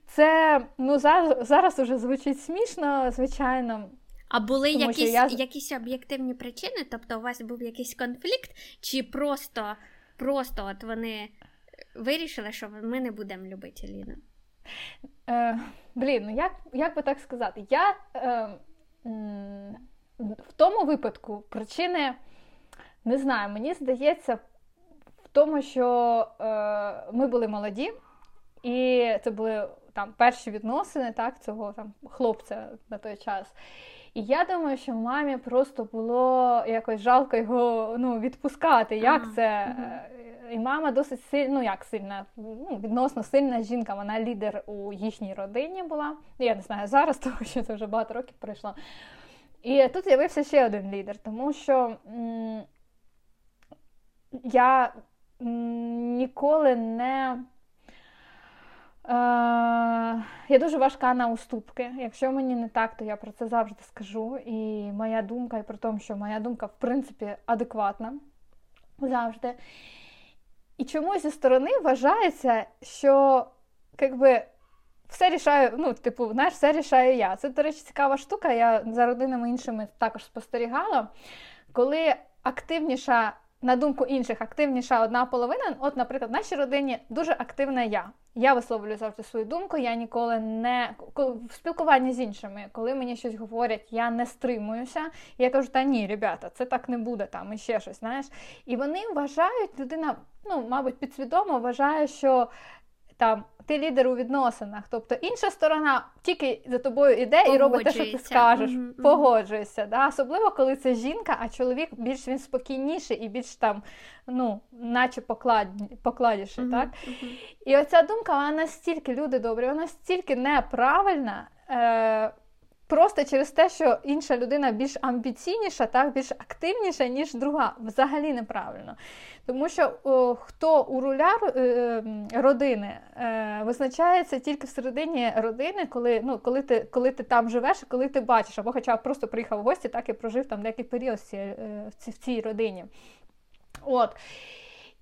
Це ну, зараз зараз уже звучить смішно, звичайно. А були якісь я... якісь об'єктивні причини? Тобто у вас був якийсь конфлікт, чи просто просто от вони вирішили, що ми не будемо любити Ліну? Е, Блін, ну як як би так сказати? Я е, в тому випадку причини не знаю, мені здається, тому що е, ми були молоді, і це були там перші відносини так, цього там хлопця на той час. І я думаю, що мамі просто було якось жалко його ну, відпускати. Як ага. це? І мама досить сильна, ну як сильна, ну, відносно сильна жінка, вона лідер у їхній родині була. Я не знаю зараз, тому що це вже багато років пройшло. І тут з'явився ще один лідер, тому що м- я ніколи не. Е, Я дуже важка на уступки. Якщо мені не так, то я про це завжди скажу. І моя думка, і про те, що моя думка, в принципі, адекватна завжди. І чомусь зі сторони вважається, що якби, все рішаю, ну, типу, знаєш, все рішаю я. Це, до речі, цікава штука. Я за родинами іншими також спостерігала, коли активніша на думку інших, активніша одна половина. От, наприклад, в нашій родині дуже активна я. Я висловлюю завжди свою думку. Я ніколи не в спілкуванні з іншими, коли мені щось говорять, я не стримуюся. Я кажу, та ні, ребята, це так не буде там і ще щось. Знаєш, і вони вважають, людина, ну мабуть, підсвідомо вважає, що там ти лідер у відносинах, тобто інша сторона тільки за тобою іде і робить те, що ти скажеш, mm-hmm. погоджуєшся. Да? Особливо, коли це жінка, а чоловік більш він спокійніший і більш там, ну, наче поклад... покладіший. Mm-hmm. так? І оця думка, вона настільки люди добрі, вона настільки неправильна. Е- Просто через те, що інша людина більш амбіційніша, так, більш активніша, ніж друга. Взагалі неправильно. Тому що о, хто у руля е, родини е, визначається тільки всередині родини, коли ну, коли, ти коли ти там живеш, коли ти бачиш, або хоча б просто приїхав в гості, так і прожив там деякий період е, в цій родині. От.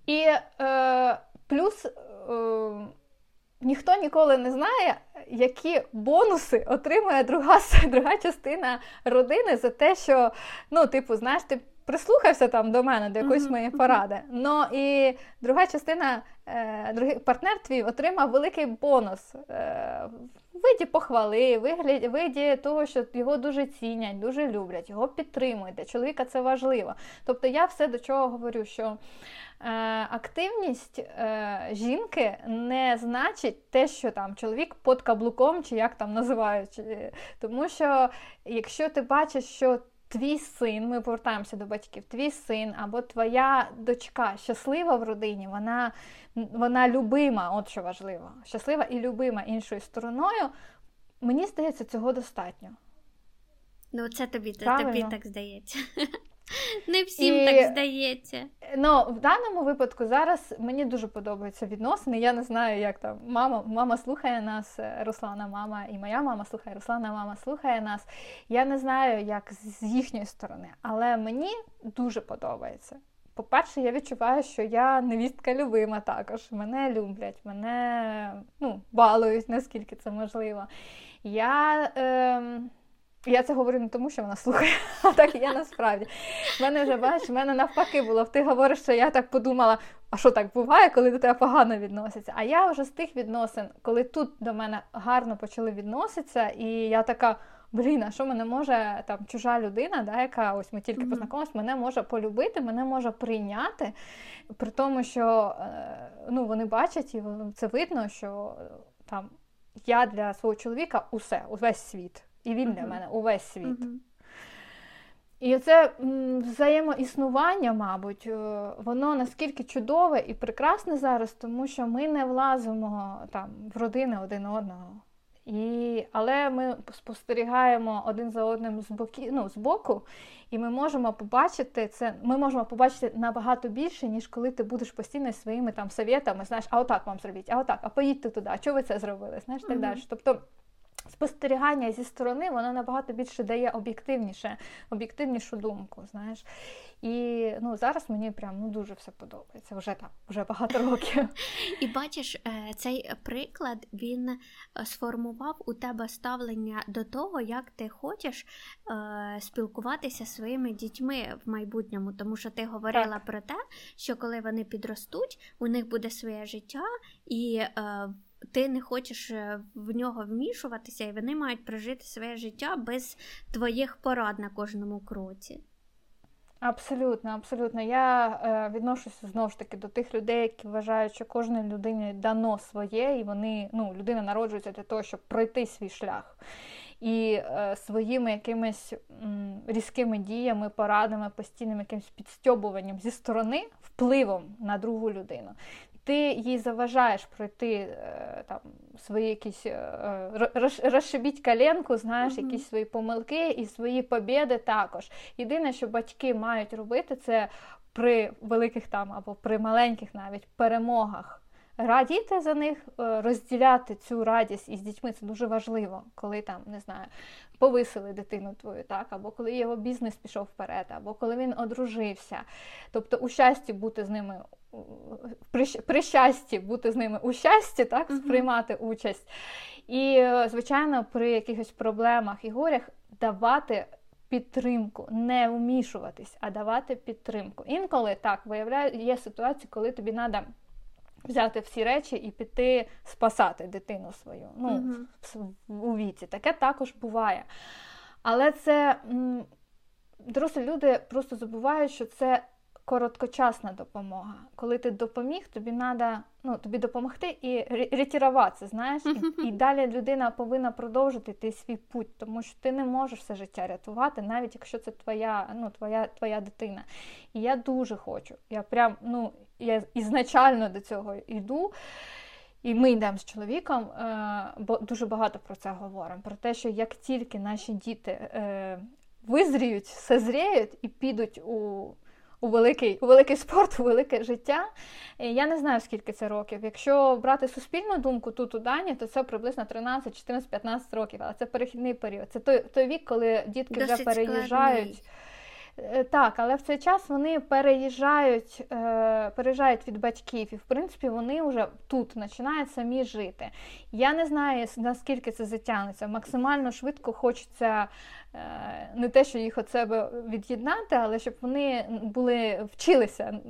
І е, плюс. Е, ніхто ніколи не знає, які бонуси отримує друга друга частина родини за те, що, ну, типу, знаєш, ти прислухався там до мене, до якоїсь моєї поради. Ну і друга частина, е, другий партнер твій отримав великий бонус. Е, в виді похвали, вигляді, виді того, що його дуже цінять, дуже люблять, його підтримують. Для чоловіка це важливо. Тобто я все до чого говорю, що Е, активність е, жінки не значить те, що там чоловік під каблуком, чи як там називають. Тому що якщо ти бачиш, що твій син, ми повертаємося до батьків, твій син або твоя дочка щаслива в родині, вона вона любима, от що важливо, щаслива і любима іншою стороною, мені здається, цього достатньо. Ну, це тобі, тобі так здається. Не всім і, так здається. Ну, в даному випадку зараз мені дуже подобаються відносини. Я не знаю, як там мама мама слухає нас, е, Руслана, мама, і моя мама слухає Руслана, мама слухає нас. Я не знаю, як з їхньої сторони, але мені дуже подобається. По-перше, я відчуваю, що я невістка любима також. Мене люблять, мене ну, балують, наскільки це можливо. Я... Е, я це говорю не тому, що вона слухає, а так я насправді. В мене вже бачиш, в мене навпаки було. Ти говориш, що я так подумала, а що так буває, коли до тебе погано відносяться? А я вже з тих відносин, коли тут до мене гарно почали відноситися, і я така. Блін, а що мене може там чужа людина, да, яка ось ми тільки mm-hmm. познайомилися, мене може полюбити, мене може прийняти, при тому, що е, ну, вони бачать і це видно, що там я для свого чоловіка усе, увесь світ. І він для мене увесь світ. І це взаємоіснування, мабуть, е, воно наскільки чудове і прекрасне зараз, тому що ми не влазимо там в родини один одного. І, Але ми спостерігаємо один за одним з боки, ну, з боку, і ми можемо побачити це. Ми можемо побачити набагато більше, ніж коли ти будеш постійно своїми там совєтами, знаєш, а отак вам зробіть, а отак, а поїдьте туди, а чого ви це зробили? Знаєш, так mm-hmm. далі. Тобто спостерігання зі сторони, воно набагато більше дає об'єктивніше, об'єктивнішу думку. знаєш. І ну, зараз мені прям ну, дуже все подобається. Вже так, вже багато років. І бачиш, е, цей приклад він е, сформував у тебе ставлення до того, як ти хочеш е, спілкуватися зі своїми дітьми в майбутньому, тому що ти говорила так. про те, що коли вони підростуть, у них буде своє життя і ти не хочеш е, в нього вмішуватися, і вони мають прожити своє життя без твоїх порад на кожному кроці. Абсолютно, абсолютно. Я е, відношуся знову ж таки до тих людей, які вважають, що кожній людині дано своє, і вони, ну, людина народжується для того, щоб пройти свій шлях. І е, своїми якимись м, різкими діями, порадами, постійним якимось підстьобуванням зі сторони, впливом на другу людину ти їй заважаєш пройти е, там свої якісь е, розшибіть коленку, знаєш, mm-hmm. якісь свої помилки і свої побіди також. Єдине, що батьки мають робити, це при великих там або при маленьких навіть перемогах. Радіти за них, е, розділяти цю радість із дітьми це дуже важливо, коли там не знаю, повисили дитину твою, так, або коли його бізнес пішов вперед, або коли він одружився. Тобто у щасті бути з ними при, при щасті бути з ними у щасті, так, сприймати участь. І, звичайно, при якихось проблемах і горях давати підтримку, не вмішуватись, а давати підтримку. Інколи так виявляю, є ситуації, коли тобі треба взяти всі речі і піти спасати дитину свою. Ну, mm-hmm. у віці. Таке також буває. Але це дорослі люди просто забувають, що це короткочасна допомога. Коли ти допоміг, тобі треба ну, тобі допомогти і ретіруватися, знаєш, і, і далі людина повинна продовжити ти свій путь, тому що ти не можеш все життя рятувати, навіть якщо це твоя ну, твоя, твоя дитина. І я дуже хочу. Я прям, ну, я ізначально до цього йду. І ми йдемо з чоловіком, е, бо дуже багато про це говоримо. Про те, що як тільки наші діти е, визріють, созріють і підуть у у великий у великий спорт, у велике життя. Я не знаю, скільки це років. Якщо брати суспільну думку тут у Дані, то це приблизно 13, 14, 15 років. Але це перехідний період. Це той той вік, коли дітки Досить вже переїжджають. Складний. Е, так, але в цей час вони переїжджають е, переїжджають від батьків, і в принципі вони вже тут починають самі жити. Я не знаю, наскільки це затягнеться. Максимально швидко хочеться не те, що їх від себе від'єднати, але щоб вони були вчилися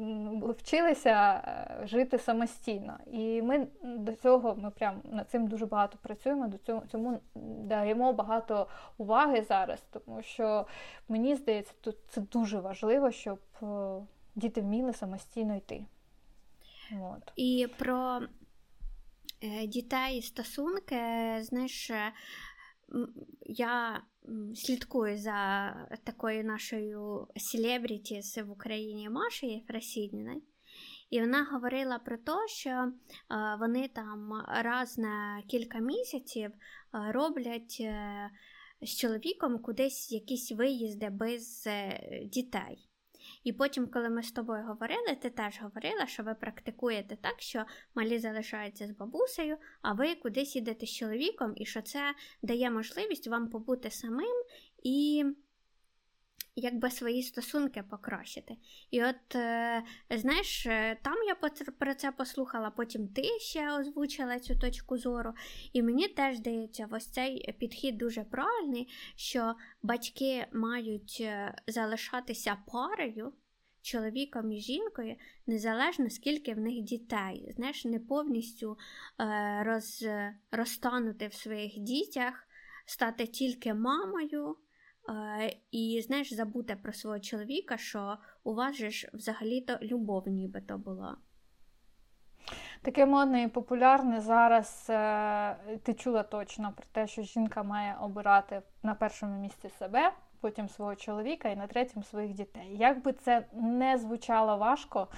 вчилися е, жити самостійно. І ми до цього ми прям над цим дуже багато працюємо, до цього цьому даємо багато уваги зараз, тому що мені здається, тут це дуже важливо, щоб е, діти вміли самостійно йти. От. І про дітей стосунки, знаєш, я слідкую за такою нашою селебріті в Україні Машею Єфросініною. І вона говорила про те, що вони там раз на кілька місяців роблять е, з чоловіком кудись якісь виїзди без е, дітей. І потім, коли ми з тобою говорили, ти теж говорила, що ви практикуєте так, що малі залишаються з бабусею, а ви кудись їдете з чоловіком, і що це дає можливість вам побути самим і. Якби свої стосунки покращити. І от, е, знаєш, е, там я про це послухала, потім ти ще озвучила цю точку зору. І мені теж здається, ось цей підхід дуже правильний, що батьки мають е, залишатися парою, чоловіком і жінкою, незалежно скільки в них дітей. Знаєш, не повністю роз, розтанути в своїх дітях, стати тільки мамою. Е, і знаєш, забути про свого чоловіка, що у вас же ж взагалі-то любов нібито була. Таке модне і популярне зараз е, ти чула точно про те, що жінка має обирати на першому місці себе, потім свого чоловіка і на третьому своїх дітей. Як би це не звучало важко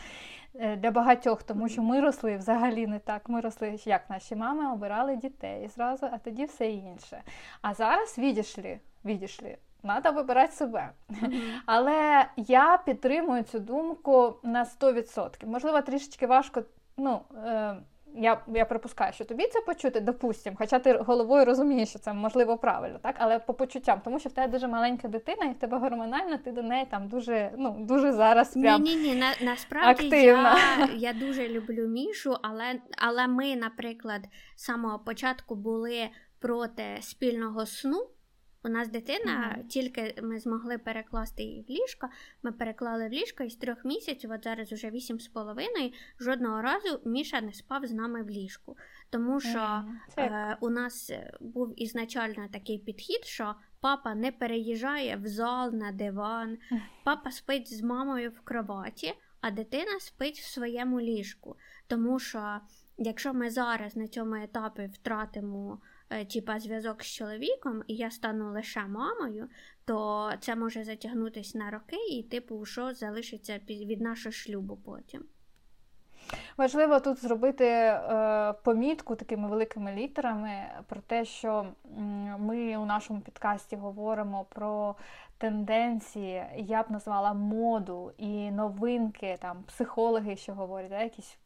е, для багатьох, тому що ми росли взагалі не так. Ми росли, як наші мами обирали дітей зразу, а тоді все інше. А зараз відійшли, відійшли. Треба вибирати себе. Mm-hmm. Але я підтримую цю думку на 100%. Можливо, трішечки важко. ну, е, я я припускаю, що тобі це почути, допустимо, хоча ти головою розумієш, що це можливо правильно, так? Але по почуттям, тому що в тебе дуже маленька дитина, і в тебе гормонально, ти до неї там дуже ну, дуже зараз прям Ні, ні, ні, на, насправді активна. я я дуже люблю Мішу, але, але ми, наприклад, з самого початку були проти спільного сну. У нас дитина, mm-hmm. тільки ми змогли перекласти її в ліжко. Ми переклали в ліжко і з трьох місяців, от зараз уже вісім з половиною, жодного разу Міша не спав з нами в ліжку. Тому що mm-hmm. е, у нас був ізначально такий підхід, що папа не переїжджає в зал на диван, папа спить з мамою в кроваті, а дитина спить в своєму ліжку. Тому що, якщо ми зараз на цьому етапі втратимо. Е, типа зв'язок з чоловіком, і я стану лише мамою, то це може затягнутися на роки, і типу, що залишиться від нашого шлюбу потім. Важливо тут зробити е, помітку такими великими літерами про те, що ми у нашому підкасті говоримо про тенденції, я б назвала моду і новинки, там психологи, що говорять, да, якісь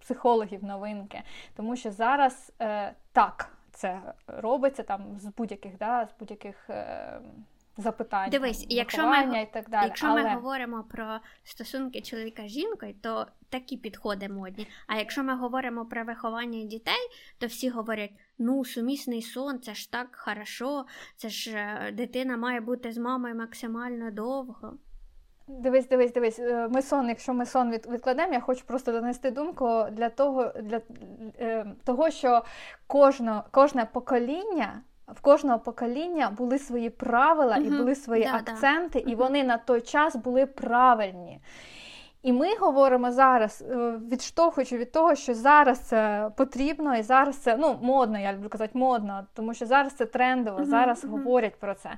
психологів новинки. Тому що зараз е, так це робиться там з будь-яких да, з будь-яких е, запитань. Дивись, якщо ми і так далі. Якщо Але... ми говоримо про стосунки чоловіка з жінкою, то такі підходи модні. А якщо ми говоримо про виховання дітей, то всі говорять. ну, сумісний сон, це ж так хорошо, це ж е, дитина має бути з мамою максимально довго. Дивись, дивись, дивись. Е, ми сон, якщо ми сон від, відкладемо, я хочу просто донести думку для того, для, е, того що кожне, кожне покоління. В кожного покоління були свої правила угу, і були свої да, акценти, да. і вони на той час були правильні. І ми говоримо зараз, е, відштовхуючи від того, що зараз це потрібно, і зараз це ну, модно, я люблю казати, модно, тому що зараз це трендово, uh-huh, зараз говорять про це.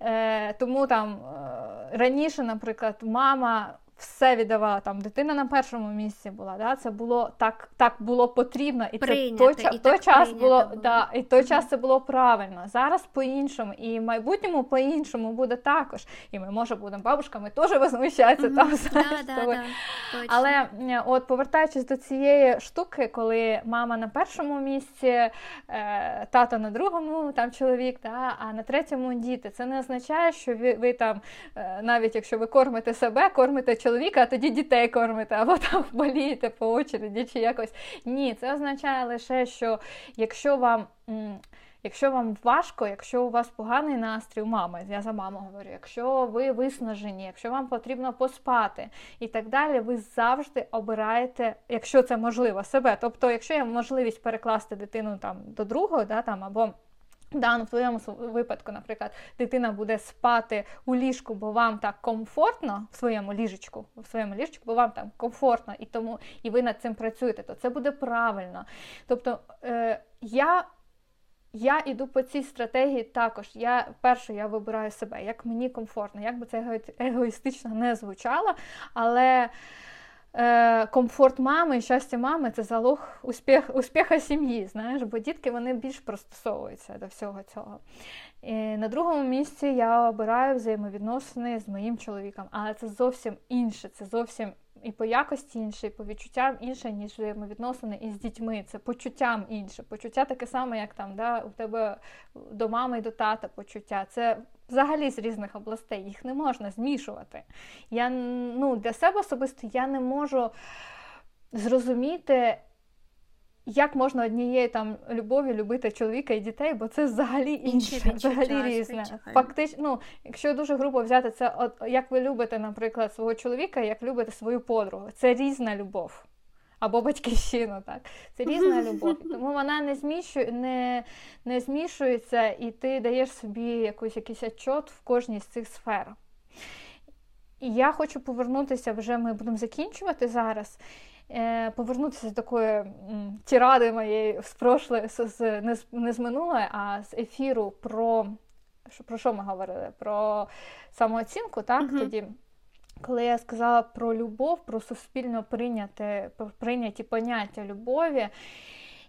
Е, Тому там е, раніше, наприклад, мама все віддавала там. Дитина на першому місці була. Да? Це було так так було потрібно, і Прийняти, це той, і той час було, було. Да, і той час це було правильно. Зараз по-іншому, і в майбутньому по-іншому буде також. І ми, може, будемо бабушками теж возмущатися mm-hmm. там. Знаєш, да, да, Але от повертаючись до цієї штуки, коли мама на першому місці, е, тато на другому, там чоловік, да, а на третьому діти. Це не означає, що ви, ви там, е, навіть якщо ви кормите себе, кормите чоловіка, а тоді дітей кормите, або там болієте по очереді чи якось. Ні, це означає лише, що якщо вам. Якщо вам важко, якщо у вас поганий настрій у мами, я за маму говорю, якщо ви виснажені, якщо вам потрібно поспати і так далі, ви завжди обираєте, якщо це можливо, себе. Тобто, якщо є можливість перекласти дитину там до другого, да, там або Да, ну, в твоєму випадку, наприклад, дитина буде спати у ліжку, бо вам так комфортно в своєму ліжечку, в своєму ліжечку, бо вам там комфортно і тому і ви над цим працюєте, то це буде правильно. Тобто е, я я іду по цій стратегії також. Я перше я вибираю себе, як мені комфортно, як би це егоїстично не звучало, але. Е, комфорт мами щастя мами це залог успіх, успіха сім'ї. знаєш, Бо дітки вони більш пристосовуються до всього цього. І На другому місці я обираю взаємовідносини з моїм чоловіком, але це зовсім інше, це зовсім і по якості інше, і по відчуттям інше, ніж взаємовідносини із дітьми. Це почуттям інше. Почуття таке саме, як там да, у тебе до мами і до тата почуття. Це взагалі з різних областей, їх не можна змішувати. Я ну, Для себе особисто я не можу зрозуміти. Як можна однією там любові любити чоловіка і дітей, бо це взагалі інше, взагалі різне. Фактично, ну, якщо дуже грубо взяти це, от як ви любите, наприклад, свого чоловіка, як любите свою подругу, це різна любов або батьківщину. так. Це різна любов. Тому вона не зміщує, не, не змішується, і ти даєш собі якийсь, якийсь отчот в кожній з цих сфер. І я хочу повернутися, вже ми будемо закінчувати зараз. Е, повернутися до такої тіради моєї з прошлої, з, не, з, не з минулої, а з ефіру про що, про що ми говорили? Про самооцінку, так? Uh-huh. Тоді коли я сказала про любов, про суспільно прийняте, прийняті поняття любові,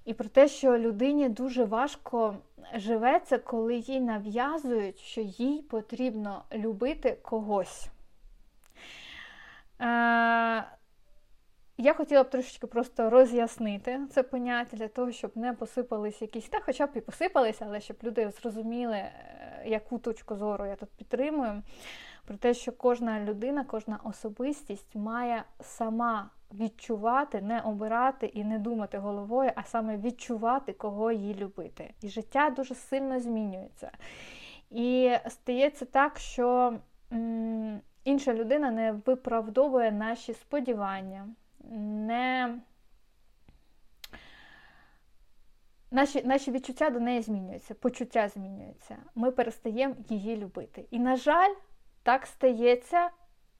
і про те, що людині дуже важко живеться, коли їй нав'язують, що їй потрібно любити когось. Е, я хотіла б трошечки просто роз'яснити це поняття для того, щоб не посипались якісь, та хоча б і посипалися, але щоб люди зрозуміли, е, яку точку зору я тут підтримую про те, що кожна людина, кожна особистість має сама відчувати, не обирати і не думати головою, а саме відчувати, кого їй любити. І життя дуже сильно змінюється. І стається так, що інша людина не виправдовує наші сподівання, не Наші наші відчуття до неї змінюються, почуття змінюються. Ми перестаємо її любити. І, на жаль, так стається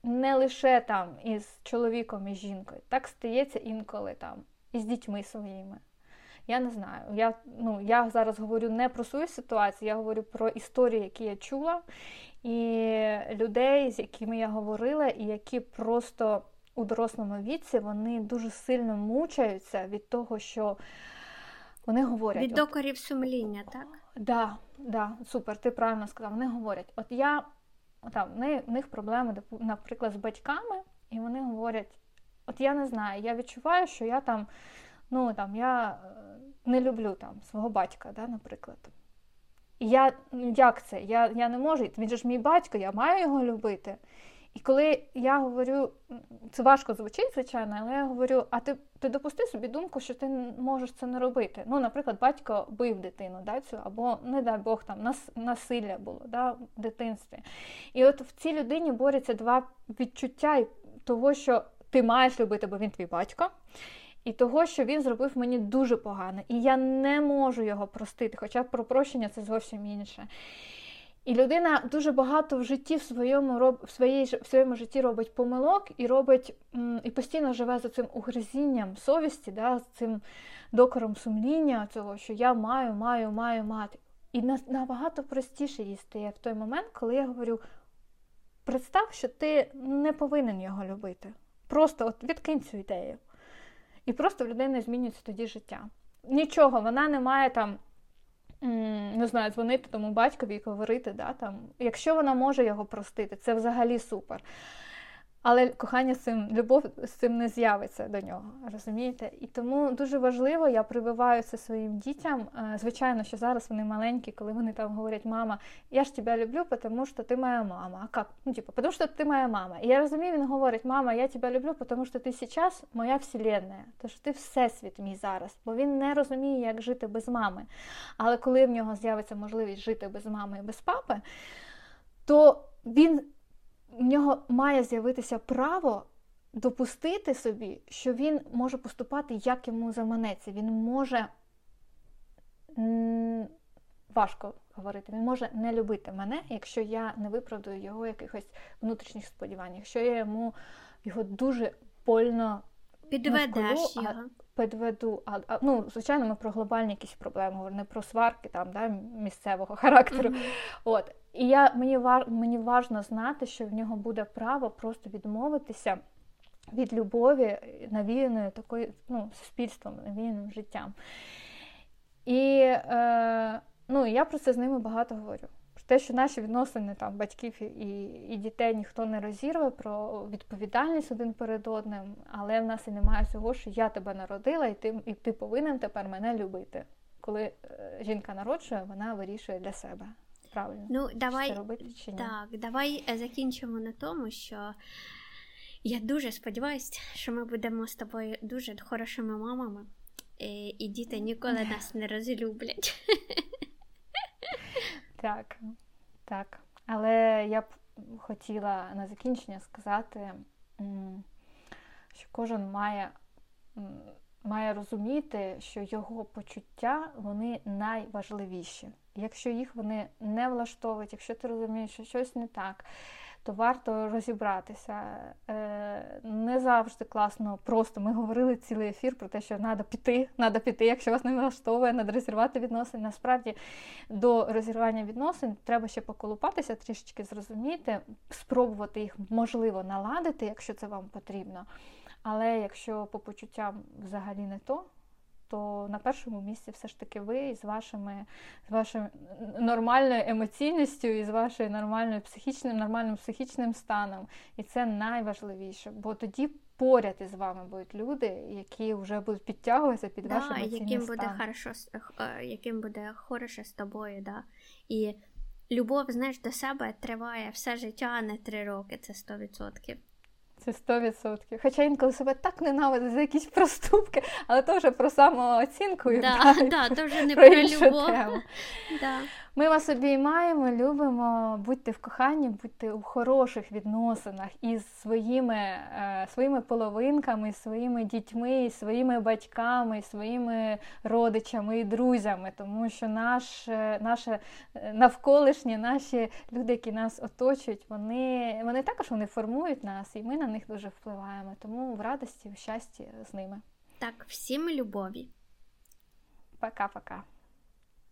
не лише там із чоловіком і жінкою, так стається інколи там із дітьми своїми. Я не знаю. Я ну, я зараз говорю не про свою ситуацію, я говорю про історії, які я чула, і людей, з якими я говорила, і які просто у дорослому віці вони дуже сильно мучаються від того, що вони говорять. Від докорів сумління, так? Так, да, да, супер, ти правильно сказав. Вони говорять, от я там, в них проблеми, наприклад, з батьками, і вони говорять: от я не знаю, я відчуваю, що я там, ну там, я е, не люблю там свого батька, да, наприклад. І я, ну, як це? Я я не можу, він же ж мій батько, я маю його любити. І коли я говорю, це важко звучить, звичайно, але я говорю: а ти ти допусти собі думку, що ти можеш це не робити. Ну, наприклад, батько бив дитину, да, цю, або, не дай Бог, там нас, насилля було да, в дитинстві. І от в цій людині борються два відчуття того, що ти маєш любити, бо він твій батько. І того, що він зробив мені дуже погано. І я не можу його простити, хоча про прощення це зовсім інше. І людина дуже багато в житті в своєму роб, в, своїй, в своєму житті робить помилок і робить і постійно живе за цим угризінням совісті, да, з цим докором сумління, цього, що я маю, маю, маю мати. І набагато простіше їй стає в той момент, коли я говорю: представ, що ти не повинен його любити. Просто от відкинь цю ідею. І просто в людини змінюється тоді життя. Нічого, вона не має там не знаю, дзвонити тому батькові і говорити, да, там, якщо вона може його простити, це взагалі супер. Але кохання з цим, любов з цим не з'явиться до нього, розумієте? І тому дуже важливо, я прививаю це своїм дітям. Е, звичайно, що зараз вони маленькі, коли вони там говорять, мама, я ж тебе люблю, тому що ти моя мама. А як? Ну, типу, тому що ти моя мама. І я розумію, він говорить, мама, я тебе люблю, тому що ти зараз моя вселенная, тому що ти всесвіт мій зараз, бо він не розуміє, як жити без мами. Але коли в нього з'явиться можливість жити без мами і без папи, то він в нього має з'явитися право допустити собі, що він може поступати, як йому заманеться. Він може важко говорити, він може не любити мене, якщо я не виправдую його якихось внутрішніх сподівань, якщо я йому його дуже больно підведеш його. Підведу, а, а ну звичайно, ми про глобальні якісь проблеми говоримо, не про сварки там да, місцевого характеру. Mm-hmm. От і я мені мені важно знати, що в нього буде право просто відмовитися від любові, навіяної такою ну, суспільством, навіяним життям. І е, ну, я про це з ними багато говорю. Те, що наші відносини там батьків і і дітей ніхто не розірве, про відповідальність один перед одним, але в нас і немає цього, що я тебе народила, і ти, і ти повинен тепер мене любити. Коли е, жінка народжує, вона вирішує для себе правильно. Ну, давай, робити чи ні? Так, давай е, закінчимо на тому, що я дуже сподіваюся, що ми будемо з тобою дуже хорошими мамами, і, і діти ніколи нас не розлюблять. Так, так. Але я б хотіла на закінчення сказати, що кожен має має розуміти, що його почуття вони найважливіші. Якщо їх вони не влаштовують, якщо ти розумієш, що щось не так, то варто розібратися. Е, не завжди класно. Просто ми говорили цілий ефір про те, що треба піти, треба піти, якщо вас не влаштовує, треба розірвати відносини. Насправді до розірвання відносин треба ще поколупатися, трішечки зрозуміти, спробувати їх можливо наладити, якщо це вам потрібно. Але якщо по почуттям взагалі не то, то на першому місці все ж таки ви з вашими з вашою нормальною емоційністю і з вашою нормальною психічним, нормальним психічним станом. І це найважливіше, бо тоді поряд із вами будуть люди, які вже будуть підтягуватися під да, ваш емоційний яким стан. буде хорошо, е, яким буде хороше з тобою. Да. І любов, знаєш, до себе триває все життя, а не три роки, це 100%. Це 100%. Хоча інколи себе так ненавидить за якісь проступки, але то вже про самооцінку і да, да, то вже не про, про любов. тему. Да. Ми вас обіймаємо, любимо, будьте в коханні, будьте у хороших відносинах із своїми е, своїми половинками, своїми дітьми, своїми батьками, своїми родичами і друзями, тому що наш, е, наше е, навколишнє, наші люди, які нас оточують, вони вони також вони формують нас, і ми на них дуже впливаємо. Тому в радості, в щасті з ними. Так, всім любові. Пока-пока.